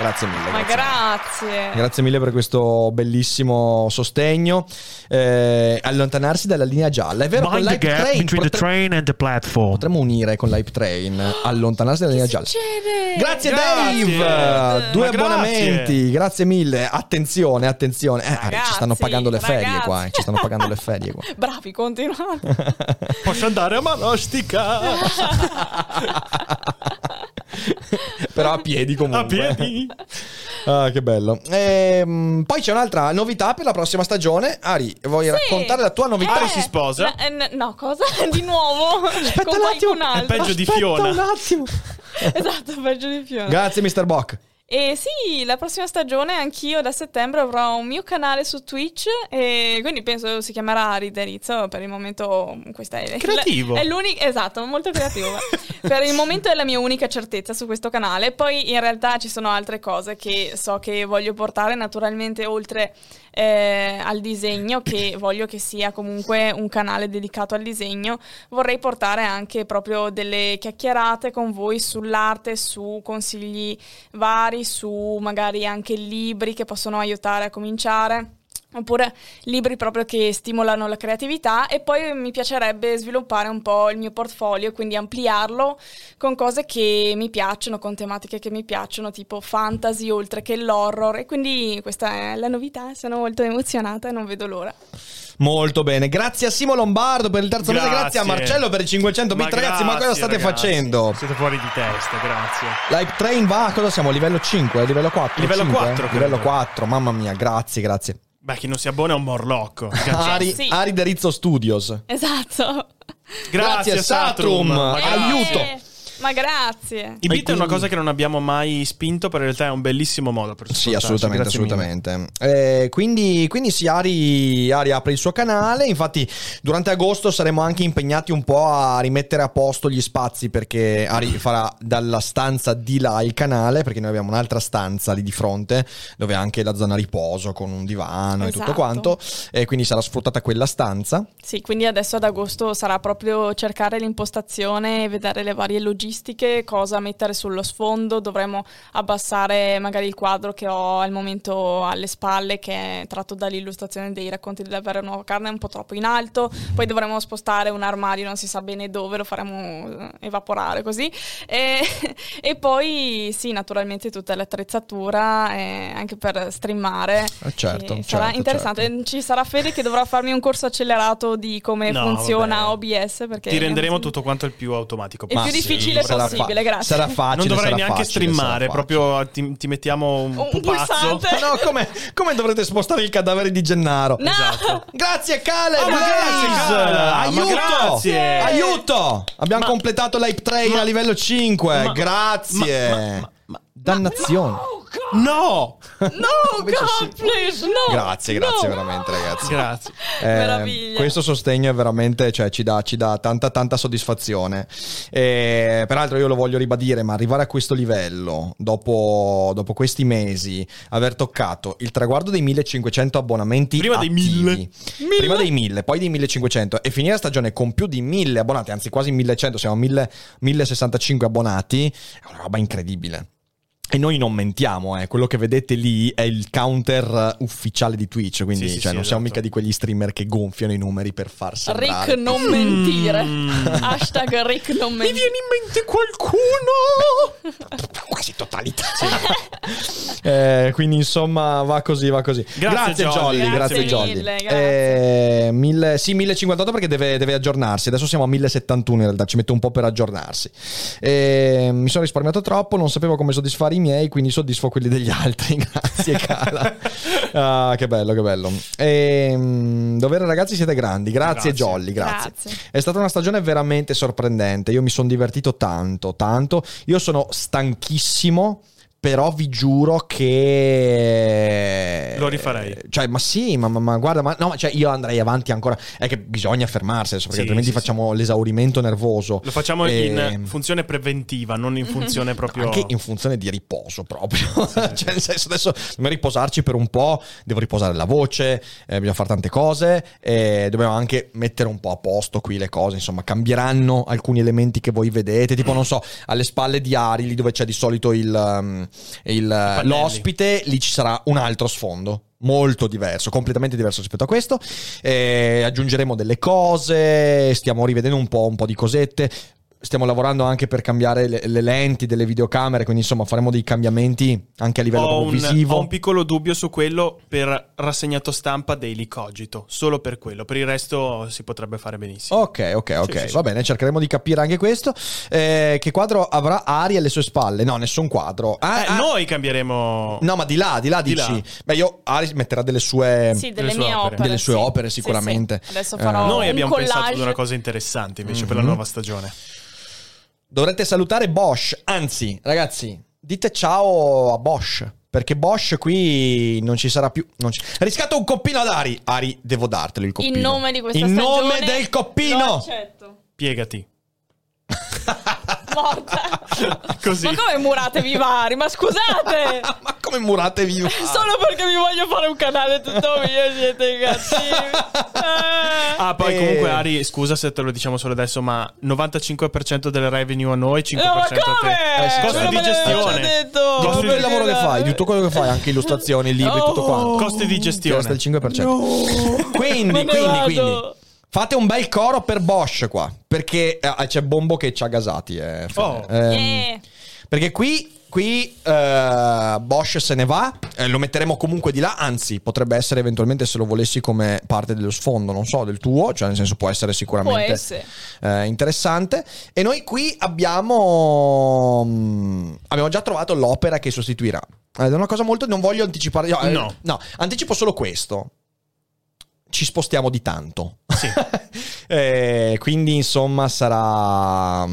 Grazie mille. Ma grazie. grazie. Grazie mille per questo bellissimo sostegno. Eh, allontanarsi dalla linea gialla. È vero, Mind the l'Hype gap Train between the potre- train and the platform. potremmo unire con l'Hype Train. Allontanarsi dalla linea gialla. Succede. Grazie, Grazie. Dave! Due Ma grazie. abbonamenti, grazie mille. Attenzione, attenzione. Eh, Ragazzi, ci stanno pagando le ferie ragazzi. qua. eh, Ci stanno pagando le ferie qua. Bravi, continuate. Posso andare a Manostica? Però a piedi comunque. a piedi? Ah, che bello. Ehm, poi c'è un'altra novità per la prossima stagione. Ari, vuoi Sì. raccontare la tua novità? Ari si sposa? eh, n- no, cosa? Di nuovo? Aspetta Con un attimo. È peggio di Aspetta Fiona. un attimo. Esatto, peggio di Fiona. Grazie, Mr. Bock. E sì, la prossima stagione anch'io da settembre avrò un mio canale su Twitch e quindi penso si chiamerà Riderizzo, per il momento questa è Creativo. È l'unica, esatto, molto creativo. per il momento è la mia unica certezza su questo canale, poi in realtà ci sono altre cose che so che voglio portare naturalmente oltre eh, al disegno che voglio che sia comunque un canale dedicato al disegno, vorrei portare anche proprio delle chiacchierate con voi sull'arte, su consigli vari, su magari anche libri che possono aiutare a cominciare. Oppure libri proprio che stimolano la creatività e poi mi piacerebbe sviluppare un po' il mio portfolio, quindi ampliarlo con cose che mi piacciono, con tematiche che mi piacciono, tipo fantasy oltre che l'horror. E quindi questa è la novità, sono molto emozionata e non vedo l'ora. Molto bene. Grazie a Simo Lombardo per il terzo mese. Grazie a Marcello per i 500 bit. Ragazzi, ma cosa grazie, state ragazzi. facendo? Siete fuori di testa, grazie. Live Train va a cosa siamo? Livello 5? Livello 4? Livello 5? 4, Livello credo. 4, mamma mia, grazie, grazie. Beh, chi non si abbona è un morlocco. Ari, sì. Ari Derizzo Studios. Esatto. Grazie, Satrum. Ma Aiuto. Ma grazie. I beat è una cosa che non abbiamo mai spinto, però in realtà è un bellissimo modo per Sì, assolutamente, assolutamente. Eh, quindi, quindi sì, Ari, Ari apre il suo canale. Infatti, durante agosto saremo anche impegnati un po' a rimettere a posto gli spazi perché Ari farà dalla stanza di là il canale, perché noi abbiamo un'altra stanza lì di fronte dove è anche la zona riposo con un divano e tutto Esatto. quanto. E quindi sarà sfruttata quella stanza. Sì, quindi adesso ad agosto sarà proprio cercare l'impostazione e vedere le varie logistiche, cosa mettere sullo sfondo. Dovremo abbassare magari il quadro che ho al momento alle spalle, che è tratto dall'illustrazione dei racconti della vera nuova carne, è un po' troppo in alto. Poi dovremo spostare un armadio, non si sa bene dove, lo faremo eh, evaporare così. E, e poi sì, naturalmente tutta l'attrezzatura eh, anche per streamare. Eh, certo, E sarà certo, interessante. Ci sarà Fede che dovrà farmi un corso accelerato di come No, funziona vabbè. OBS. Perché Ti renderemo tutto quanto il più automatico Il più possibile. Difficile sarà possibile, grazie. Sarà facile. Non dovrai sarà neanche facile, streamare, proprio ti, ti mettiamo un, Un pupazzo. pulsante. No, come, come dovrete spostare il cadavere di Gennaro? No! Esatto. Grazie! Ah, ma grazie! Ma Aiuto! grazie! Aiuto! Abbiamo Ma- completato l'hype train a livello 5. ma- grazie! ma- ma- ma- Dannazione. No! No, Invece God, sì. please, no! Grazie, grazie no. veramente ragazzi. Grazie. Eh, Meraviglia. questo sostegno è veramente, cioè, ci dà, ci dà tanta, tanta soddisfazione. E, peraltro, io lo voglio ribadire: ma arrivare a questo livello, dopo, dopo questi mesi, aver toccato il traguardo dei 1500 abbonamenti, Prima dei attivi, 1000. prima dei 1000, poi dei 1500, e finire la stagione con più di 1000 abbonati, anzi quasi 1100, siamo a 1000 1065 abbonati, è una roba incredibile. E noi non mentiamo, eh. quello che vedete lì è il counter ufficiale di Twitch, quindi Sì, sì, cioè, sì, non siamo esatto. mica di quegli streamer che gonfiano i numeri per far sembrare. Rick non mentire. Mm. Hashtag Rick non Mi mentire. viene in mente qualcuno! Quasi totalità. Eh, quindi insomma va così, va così. Grazie, Jolly, grazie, grazie Jolly. mille, grazie. Eh, mille- sì, 1058 perché deve, deve aggiornarsi. Adesso siamo a 1071 in realtà, ci mette un po' per aggiornarsi. Eh, mi sono risparmiato troppo, non sapevo come soddisfare i miei, quindi soddisfo quelli degli altri. Grazie, Cala. Ah, che bello, che bello. Ehm, dovere ragazzi siete grandi. Grazie, Grazie. Jolly, grazie. Grazie. È stata una stagione veramente sorprendente. Io mi sono divertito tanto, tanto. Io sono stanchissimo. Però vi giuro che. Lo rifarei. Cioè, ma sì, ma, ma- ma guarda, ma no, cioè io andrei avanti ancora. È che bisogna fermarsi adesso, perché Sì, altrimenti sì, facciamo l'esaurimento nervoso. Lo facciamo E- in funzione preventiva, non in funzione proprio... Anche in funzione di riposo proprio. cioè, nel senso, adesso dobbiamo riposarci per un po'. Devo riposare la voce, eh, bisogna fare tante cose. E dobbiamo anche mettere un po' a posto qui le cose. Insomma, cambieranno alcuni elementi che voi vedete. Tipo, non so, alle spalle di Ari, lì dove c'è di solito il, um, il, l'ospite, lì ci sarà un altro sfondo. Molto diverso, completamente diverso rispetto a questo. Eh, aggiungeremo delle cose, stiamo rivedendo un po', un po' di cosette. Stiamo lavorando anche per cambiare le, le lenti delle videocamere, quindi insomma faremo dei cambiamenti anche a livello Ho un, visivo. ho un piccolo dubbio su quello per rassegnato stampa Daily Cogito, solo per quello, per il resto si potrebbe fare benissimo. Ok, ok, ok, Sì, sì, sì. va bene, cercheremo di capire anche questo. Eh, che quadro avrà Ari alle sue spalle? No, nessun quadro. Ah, Eh, ah, noi cambieremo... No, ma di là, di là Di dici. là. Beh, io Ari metterà delle sue. Sì, delle Delle sue mie opere. Delle sue sì. opere, sicuramente. sì. Adesso Eh, farò Noi un abbiamo pensato ad collage. una cosa interessante invece per la Mhm. nuova stagione. Dovrete salutare Bosch. Anzi, ragazzi, dite ciao a Bosch. Perché Bosch qui non ci sarà più. Non ci... Riscatto un coppino ad Ari. Ari, devo dartelo il coppino. In nome di questa In stagione nome del Lo coppino. accetto. Piegati. Morta. Così. Ma come murate vivari? Ma scusate! Ma come murate vivo? Solo perché vi voglio fare un canale tutto mio siete cattivi. Eh. Ah, poi Eh. comunque Ari, scusa se te lo diciamo solo adesso, ma 95% del revenue a noi, 5% No, ma a te. come? Eh Costo certo. di gestione. detto. Di Costo tutto il lavoro che fai, di tutto quello che fai, anche illustrazioni, libri, tutto quanto. Oh. Costi di Ti gestione. resta il 5%. Quindi, Me ne quindi, vado. quindi. Fate un bel coro per Bosch qua. Perché eh, c'è Bombo che ci ha gasati. eh. Oh. Ehm, Eh. Perché qui, qui eh, Bosch se ne va, eh, lo metteremo comunque di là, anzi potrebbe essere eventualmente se lo volessi come parte dello sfondo, non so, del tuo, cioè nel senso può essere Può sicuramente essere. eh, interessante. E noi qui abbiamo, mm, abbiamo già trovato l'opera che sostituirà. Ed è una cosa molto... Non voglio anticipare... No, eh, No. no, anticipo solo questo. Ci spostiamo di tanto. Sì. Eh, quindi insomma sarà...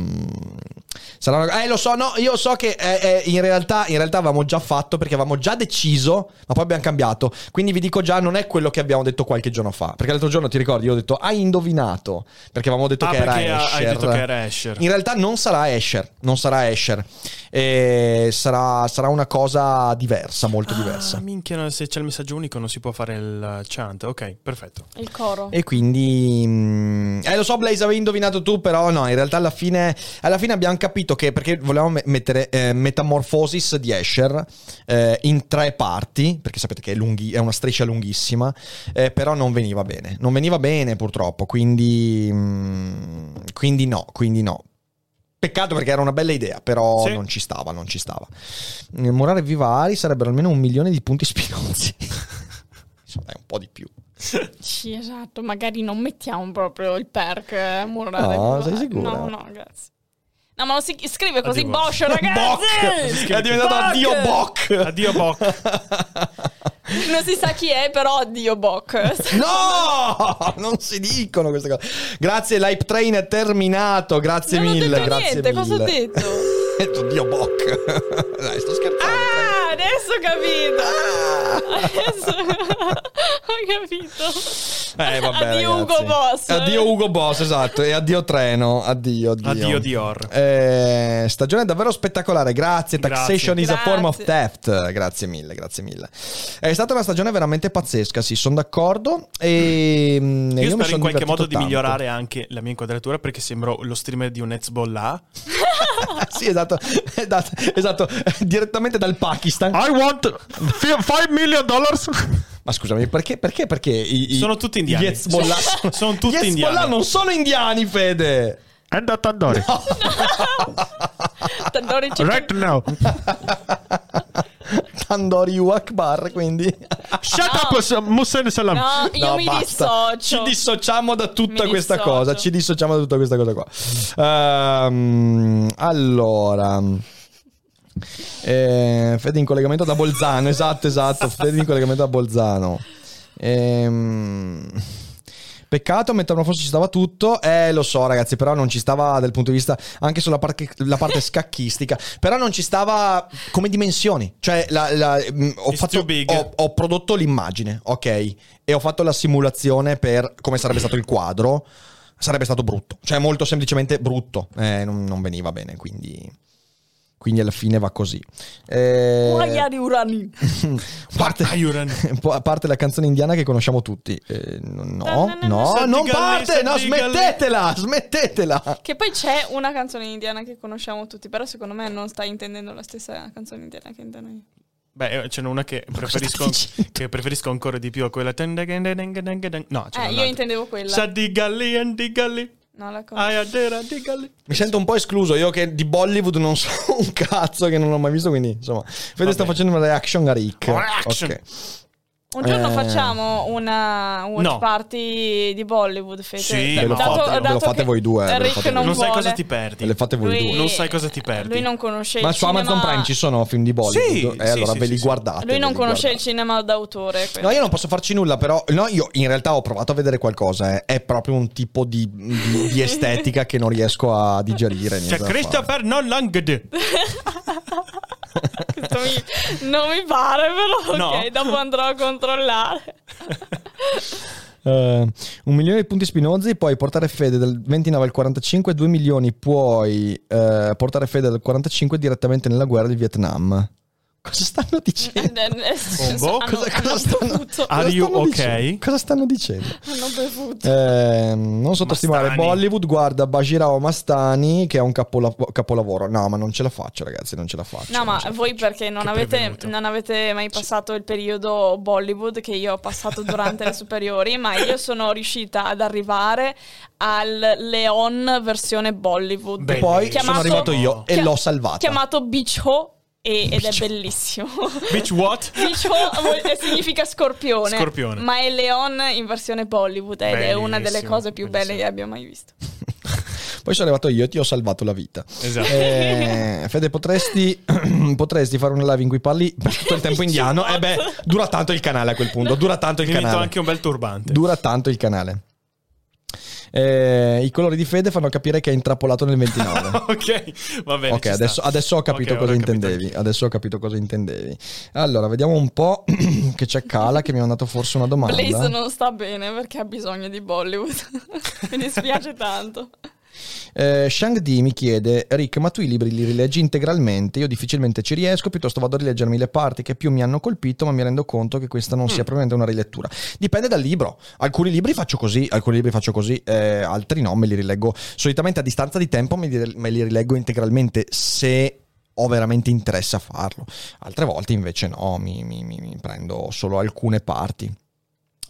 Sarà una- Eh, lo so, no, io so che eh, eh, in, realtà, in realtà avevamo già fatto perché avevamo già deciso, ma poi abbiamo cambiato. Quindi vi dico già, non è quello che abbiamo detto qualche giorno fa. Perché l'altro giorno ti ricordi, io ho detto, hai indovinato. Perché avevamo detto Ah, che era perché Escher. hai detto che era Escher. In realtà non sarà Escher, non sarà Escher. Eh, sarà, sarà una cosa diversa, molto diversa. Ah, minchia, se c'è il messaggio unico non si può fare il chant. Ok, perfetto. Il coro. E quindi. mm, eh, lo so, Blaze, avevi indovinato tu, però no, in realtà alla fine, alla fine abbiamo capito che. Perché volevamo me- mettere eh, Metamorphosis di Escher eh, in tre parti, perché sapete che è, lunghi- è una striscia lunghissima, eh, però non veniva bene. Non veniva bene, purtroppo. Quindi. mm, quindi no, quindi no. Peccato perché era una bella idea, però Sì. non ci stava, non ci stava. Eh, Morare Vivari sarebbero almeno un milione di punti spinosi. Insomma, è un po' di più. Sì, esatto. Magari non mettiamo proprio il perk eh, murare. No, viva- sei sicura? No, no, grazie. No, ma lo si scrive così Addio. Bosch, ragazzi! Boc! È diventato Boc! addio Boc! Addio, Boc. Non si sa chi è, però addio Boc. No! Non si dicono queste cose. Grazie, l'hype train è terminato. Grazie non mille. ho detto grazie niente, mille. cosa ho detto? Ho detto Dio Boc. Dai, sto scherzando. Ah, adesso ho capito. Ah! Adesso ho capito. Eh, vabbè, Addio ragazzi. Ugo Boss. Addio Ugo Boss, esatto. E addio treno. Addio, addio. Addio, Dior. Eh, stagione davvero spettacolare, grazie. Taxation Grazie. is a form of theft. Grazie mille, grazie mille. È stata una stagione veramente pazzesca, sì, sono d'accordo. E mm, Io mi spero sono in qualche modo di tanto. migliorare anche la mia inquadratura perché sembro lo streamer di un Hezbollah. sì, esatto, esatto, esatto, direttamente dal Pakistan. I want 5 million dollars. Ma scusami, perché? Perché? Perché i, i- Sono tutti indiani. Gli Hezbollah Sono tutti gli Hezbollah indiani. non sono indiani, Fede. And a tandoori. Tandoori chicken. Right now. Tandori Akbar, quindi. Shut up, Musen Salam. No, io No, mi basta. dissocio. Ci dissociamo da tutta Mi questa dissocio. cosa. Ci dissociamo da tutta questa cosa qua. Ehm, allora. Eh, Fede in collegamento da Bolzano. Esatto, esatto. Fede in collegamento da Bolzano. Ehm, Peccato, Metamorfosi ci stava tutto. Eh, lo so, ragazzi, però non ci stava dal punto di vista anche sulla parte, parte scacchistica. Però non ci stava come dimensioni. Cioè, la- la- mh, ho, It's fatto, ho- ho prodotto l'immagine, ok? E ho fatto la simulazione per come sarebbe stato il quadro. Sarebbe stato brutto. Cioè, molto semplicemente brutto. Eh, non, non veniva bene, quindi. Quindi alla fine va così. Eh, urani. a parte, parte la canzone indiana che conosciamo tutti. Eh, no, no, non parte, no, smettetela, smettetela. Che poi c'è una canzone indiana che conosciamo tutti, però secondo me non stai intendendo la stessa canzone indiana che intendo io. Beh, ce n'è una che preferisco, che preferisco ancora di più a quella. No, c'è Eh, io intendevo quella. Sa di galli and di galli. No, la conosco. Mi sento un po' escluso, io che di Bollywood non so un cazzo, che non l'ho mai visto, quindi insomma. Fede sta facendo una reaction a Rick. Reaction. Ok. Un giorno Eh. facciamo una watch No. party di Bollywood, Fede. Sì, Da- ve lo dato- fate- ve lo dato fate voi due, lo Rick non, Non sai cosa ti perdi. Le fate voi Lui- due. Non sai cosa ti perdi. Lui non conosce Ma il su cinema... Amazon Prime ci sono film di Bollywood. Sì, e sì, allora sì, ve sì, li sì. guardate. Lui non conosce il guardate. cinema d'autore. No, quindi- io non posso farci nulla, però no, io in realtà ho provato a vedere qualcosa. eh. È proprio un tipo di, di- di estetica che non riesco a digerire. C'è fare. Christopher Nolan. Mi- non mi pare, però. No. Ok, dopo andrò a controllare. Eh, un milione di punti spinosi, puoi portare fede dal 29 al 45, 2 milioni puoi eh, portare fede dal 45 direttamente nella guerra di Vietnam. Cosa stanno dicendo? boh, hanno, Cosa, hanno cosa stanno, bevuto. Are cosa you stanno okay? dicendo? Cosa stanno dicendo? Hanno bevuto. Eh, non sottostimare Mastani. Bollywood, guarda Bajirao Mastani che è un capola- capolavoro. No, ma non ce la faccio, ragazzi, non ce la faccio. No, ma voi faccio. perché non avete, non avete mai passato il periodo Bollywood che io ho passato durante le superiori, ma io sono riuscita ad arrivare al Leon versione Bollywood. Beh, Poi Chiamato- sono arrivato io e l'ho salvata. Chiamato Beach Ho e- ed è bellissimo. Bitch what? Beach vuol- eh, significa scorpione, Scorpione. ma è Leon in versione Bollywood ed è una delle Bellissimo, cose più belle bellissimo. che abbia mai visto. Poi sono arrivato io e ti ho salvato la vita. Esatto. Eh, Fede, potresti, potresti fare una live in cui parli per tutto il tempo indiano? Eh beh, dura tanto il canale a quel punto. Dura tanto il Mi canale. anche un bel turbante. Dura tanto il canale. Eh, I colori di Fede fanno capire che è intrappolato nel 29. ok, va bene. ok, adesso, adesso ho capito Ok, cosa capito intendevi. anch'io. Adesso ho capito cosa intendevi. Allora, vediamo un po' che c'è Cala che mi ha mandato forse una domanda. Blaze non sta bene perché ha bisogno di Bollywood. Mi dispiace tanto. Eh, Shang Di mi chiede: Rick, ma tu i libri li rileggi integralmente? Io difficilmente ci riesco, piuttosto vado a rileggermi le parti che più mi hanno colpito, ma mi rendo conto che questa non sia probabilmente una rilettura. Dipende dal libro. Alcuni libri faccio così, alcuni libri faccio così, eh, altri no, me li rileggo. Solitamente a distanza di tempo me li, me li rileggo integralmente se ho veramente interesse a farlo. Altre volte invece no, mi- mi- mi prendo solo alcune parti.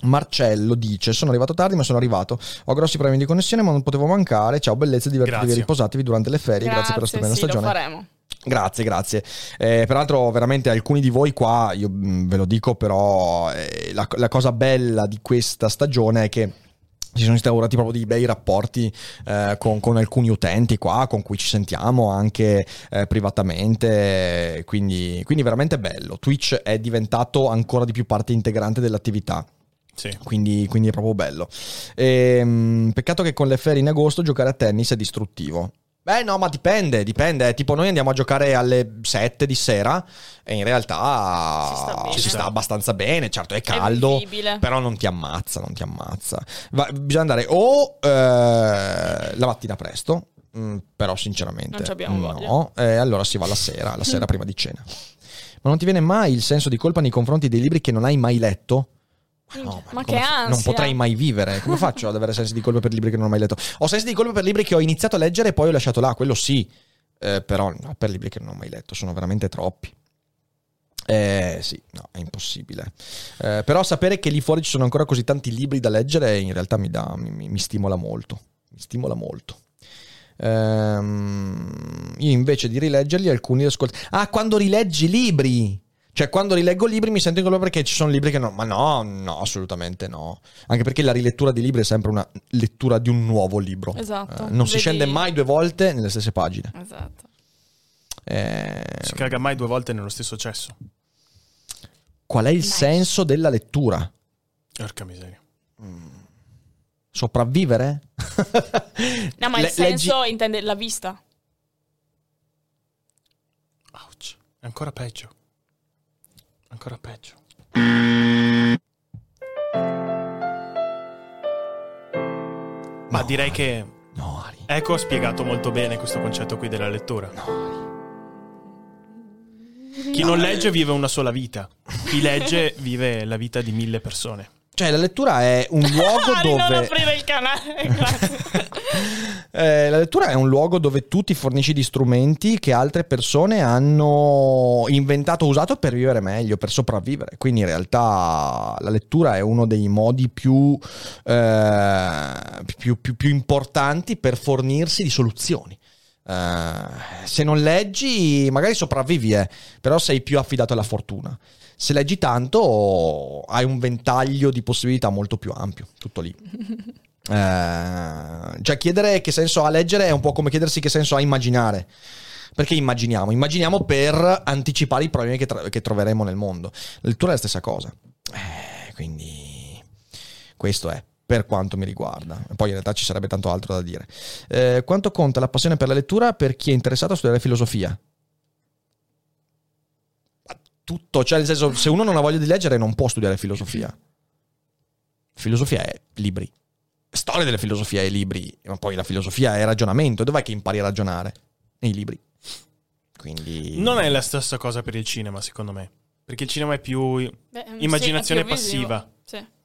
Marcello dice: Sono arrivato tardi, ma sono arrivato. Ho grossi problemi di connessione, ma non potevo mancare. Ciao, bellezza, divertitevi e Grazie. riposatevi durante le ferie. Grazie, per la stupenda sì, stagione. lo faremo. Grazie, grazie. Eh, peraltro, veramente alcuni di voi qua, io mh, ve lo dico, però eh, la, la cosa bella di questa stagione è che ci sono instaurati proprio dei bei rapporti eh, con, con alcuni utenti qua, con cui ci sentiamo anche eh, privatamente, quindi, quindi veramente bello. Twitch è diventato ancora di più parte integrante dell'attività. Sì. Quindi, quindi è proprio bello. Ehm, peccato che con le ferie in agosto giocare a tennis è distruttivo. Beh, no, ma dipende, dipende. Tipo, noi andiamo a giocare alle 7 di sera e in realtà Ci sta ci sta abbastanza bene. Certo, è caldo, vivibile. però non ti ammazza, non ti ammazza. Va- bisogna andare o eh, la mattina presto, mm, però sinceramente Non ci abbiamo no. Eh, allora si va la sera, la sera prima di cena. Ma non ti viene mai il senso di colpa nei confronti dei libri che non hai mai letto? Ma, no, Ma come che fa- Non ansia. potrei mai vivere. Come faccio ad avere sensi di colpa per libri che non ho mai letto? Ho sensi di colpa per libri che ho iniziato a leggere e poi ho lasciato là, quello sì. Eh, però no, per libri che non ho mai letto, sono veramente troppi. Eh sì, no, è impossibile. Eh, però sapere che lì fuori ci sono ancora così tanti libri da leggere in realtà mi, dà, mi, mi- mi stimola molto. Mi stimola molto. Ehm, io invece di rileggerli alcuni li ascolto. Ah, quando rileggi libri! Cioè, quando rileggo libri mi sento in colpa perché ci sono libri che no. Ma no, no, assolutamente no. Anche perché la rilettura di libri è sempre una lettura di un nuovo libro. Esatto. Eh, non si Vedi- scende mai due volte nelle stesse pagine. Esatto. Eh, Si caga mai due volte nello stesso cesso. qual è il Nice. senso della lettura? Porca miseria. Sopravvivere? No, ma Le- il senso intende la vista. Ouch. È ancora peggio. Ancora peggio. Ma direi che No, Ari. Ecco ha spiegato molto bene questo concetto qui della lettura. Chi non legge vive una sola vita. Chi legge vive la vita di mille persone. Cioè, la lettura è un luogo Ari, non dove. aprire il canale. Eh, la lettura è un luogo dove tu ti fornisci di strumenti che altre persone hanno inventato o usato per vivere meglio, per sopravvivere. Quindi in realtà la lettura è uno dei modi più, eh, più, più- più importanti per fornirsi di soluzioni. Eh, se non leggi, magari sopravvivi, eh, però sei più affidato alla fortuna. Se leggi tanto, hai un ventaglio di possibilità molto più ampio. Tutto lì. Eh, cioè, chiedere che senso ha leggere è un po' come chiedersi che senso ha immaginare. Perché immaginiamo? Immaginiamo per anticipare i problemi che, tra- che troveremo nel mondo. La lettura è la stessa cosa. Eh, quindi, questo è per quanto mi riguarda. Poi in realtà ci sarebbe tanto altro da dire. Eh, quanto conta la passione per la lettura per chi è interessato a studiare filosofia? Tutto, cioè nel senso, se uno non ha voglia di leggere non può studiare filosofia. Filosofia è libri. Storia della filosofia è libri, ma poi la filosofia è ragionamento. Dov'è che impari a ragionare? Nei libri. Quindi... Non è la stessa cosa per il cinema, secondo me. Perché il cinema è più. Beh, sì, Immaginazione è più visivo. passiva.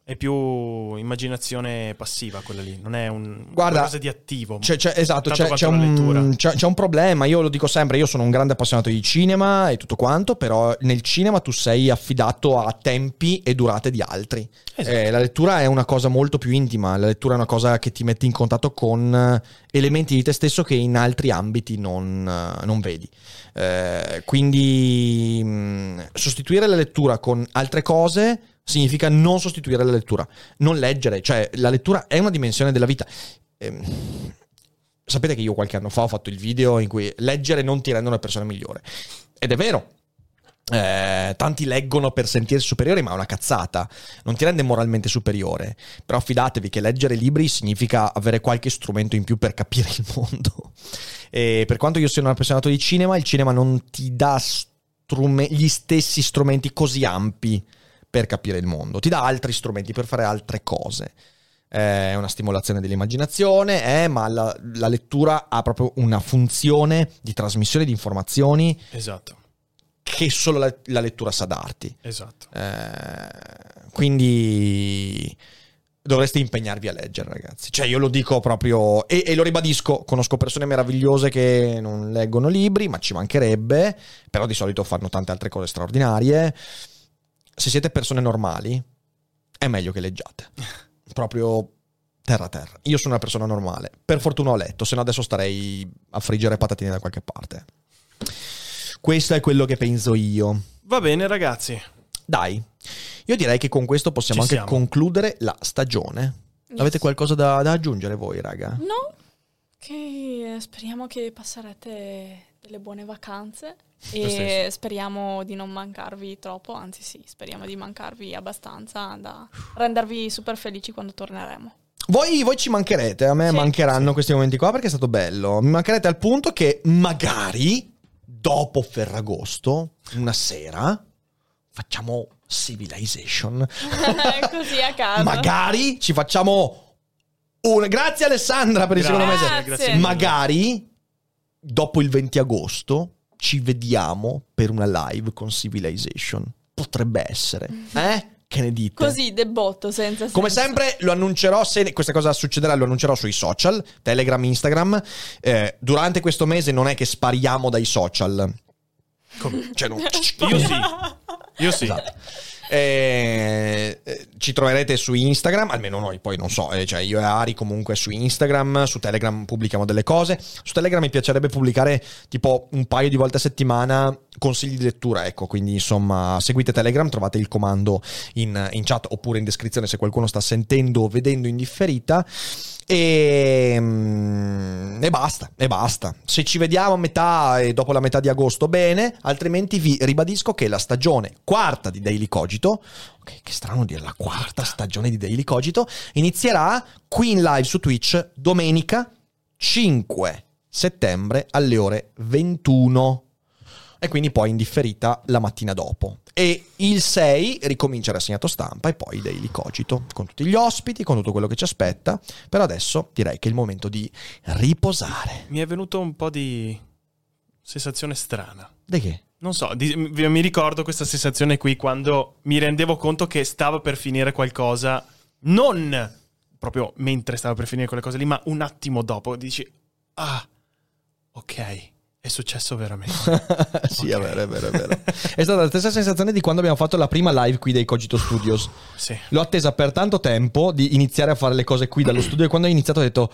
È più immaginazione passiva quella lì. Non è un Guarda, qualcosa di attivo. C'è, c'è- esatto, c'è, c'è un, c'è- un problema. Io lo dico sempre: io sono un grande appassionato di cinema e tutto quanto. Però nel cinema tu sei affidato a tempi e durate di altri. Esatto. Eh, la lettura è una cosa molto più intima. La lettura è una cosa che ti mette in contatto con eh, elementi di te stesso che in altri ambiti non, eh, non vedi. Eh, quindi mh, sostituire la lettura con altre cose significa non sostituire la lettura, non leggere, cioè la lettura è una dimensione della vita. Ehm, sapete che io qualche anno fa ho fatto il video in cui leggere non ti rende una persona migliore. Ed è vero. eh, tanti leggono per sentirsi superiori, ma è una cazzata. Non ti rende moralmente superiore. Però fidatevi che leggere libri significa avere qualche strumento in più per capire il mondo. E per quanto io sia un appassionato di cinema, il cinema non ti dà strume- gli stessi strumenti così ampi per capire il mondo. Ti dà altri strumenti per fare altre cose. È una stimolazione dell'immaginazione, eh, ma la, la lettura ha proprio una funzione di trasmissione di informazioni Esatto, che solo la, la lettura sa darti. esatto. Eh, quindi dovreste impegnarvi a leggere, ragazzi. Cioè, io lo dico proprio e, e lo ribadisco: conosco persone meravigliose che non leggono libri, ma ci mancherebbe. Però di solito fanno tante altre cose straordinarie. Se siete persone normali, è meglio che leggiate. Proprio terra a terra. Io sono una persona normale. Per fortuna ho letto, se no adesso starei a friggere patatine da qualche parte. Questo è quello che penso io. Va bene, ragazzi. Dai, io direi che con questo possiamo Ci anche siamo. concludere la stagione. Yes. Avete qualcosa da, da aggiungere voi, raga? No, che speriamo che passerete delle buone vacanze e speriamo di non mancarvi troppo, anzi sì, speriamo di mancarvi abbastanza da rendervi super felici quando torneremo. Voi, voi ci mancherete, a me Sì. mancheranno questi momenti qua perché è stato bello. Mi mancherete al punto che magari dopo Ferragosto, una sera, facciamo Civilization. Così a caso. magari ci facciamo un... Grazie Alessandra per il Grazie, secondo mese. Grazie. Magari dopo il 20 agosto ci vediamo per una live con Civilization. Potrebbe essere. Eh? Che ne dite? Così debotto, senza Come senso. sempre lo annuncerò, se questa cosa succederà lo annuncerò sui social, Telegram, Instagram. Eh, durante questo mese non è che spariamo dai social. Come? Cioè, non- Io sì. Io sì. Esatto. Eh, eh, ci troverete su Instagram, almeno noi, poi non so, eh, cioè io e Ari comunque su Instagram, su Telegram pubblichiamo delle cose. Su Telegram mi piacerebbe pubblicare tipo un paio di volte a settimana consigli di lettura, ecco, quindi insomma seguite Telegram, trovate il comando in, in chat oppure in descrizione se qualcuno sta sentendo o vedendo in differita. E, mm, e basta, e basta. Se ci vediamo a metà e dopo la metà di agosto, bene. Altrimenti vi ribadisco che la stagione quarta di Daily Cogito, ok, che strano dire la quarta stagione di Daily Cogito, inizierà qui in live su Twitch domenica 5 settembre alle ore 21 e quindi poi in differita la mattina dopo. E il 6 ricomincia il rassegnato stampa e poi Daily Cogito con tutti gli ospiti, con tutto quello che ci aspetta. Però adesso direi che è il momento di riposare. Mi è venuto un po' di sensazione strana. Di che? Non so, di- mi mi ricordo questa sensazione qui quando mi rendevo conto che stava per finire qualcosa, non proprio mentre stava per finire quelle cose lì, ma un attimo dopo dici, ah, ok, è successo veramente. sì, Ok. è vero, è vero, è vero. è stata la stessa sensazione di quando abbiamo fatto la prima live qui dei Cogito Studios. sì. L'ho attesa per tanto tempo di iniziare a fare le cose qui dallo studio e quando ho iniziato ho detto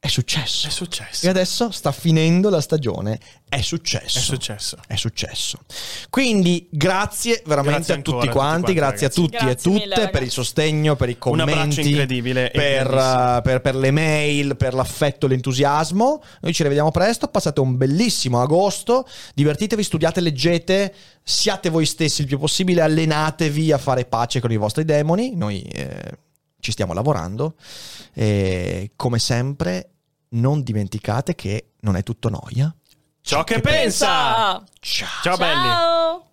è successo. È successo. E adesso sta finendo la stagione. È successo. È successo. È successo. Quindi grazie veramente Grazie a tutti a tutti quanti, quanti, grazie a ragazzi. tutti Grazie e tutte mille, per ragazzi. il sostegno, per i commenti. incredibile Per, uh, per- per le mail, per l'affetto, l'entusiasmo. Noi ci rivediamo presto. Passate un bellissimo agosto. Divertitevi, studiate, leggete. Siate voi stessi il più possibile. Allenatevi a fare pace con i vostri demoni. Noi eh, ci stiamo lavorando. E come sempre, non dimenticate che non è tutto noia. Ciò che pensa! Ciao. Ciao belli! Ciao!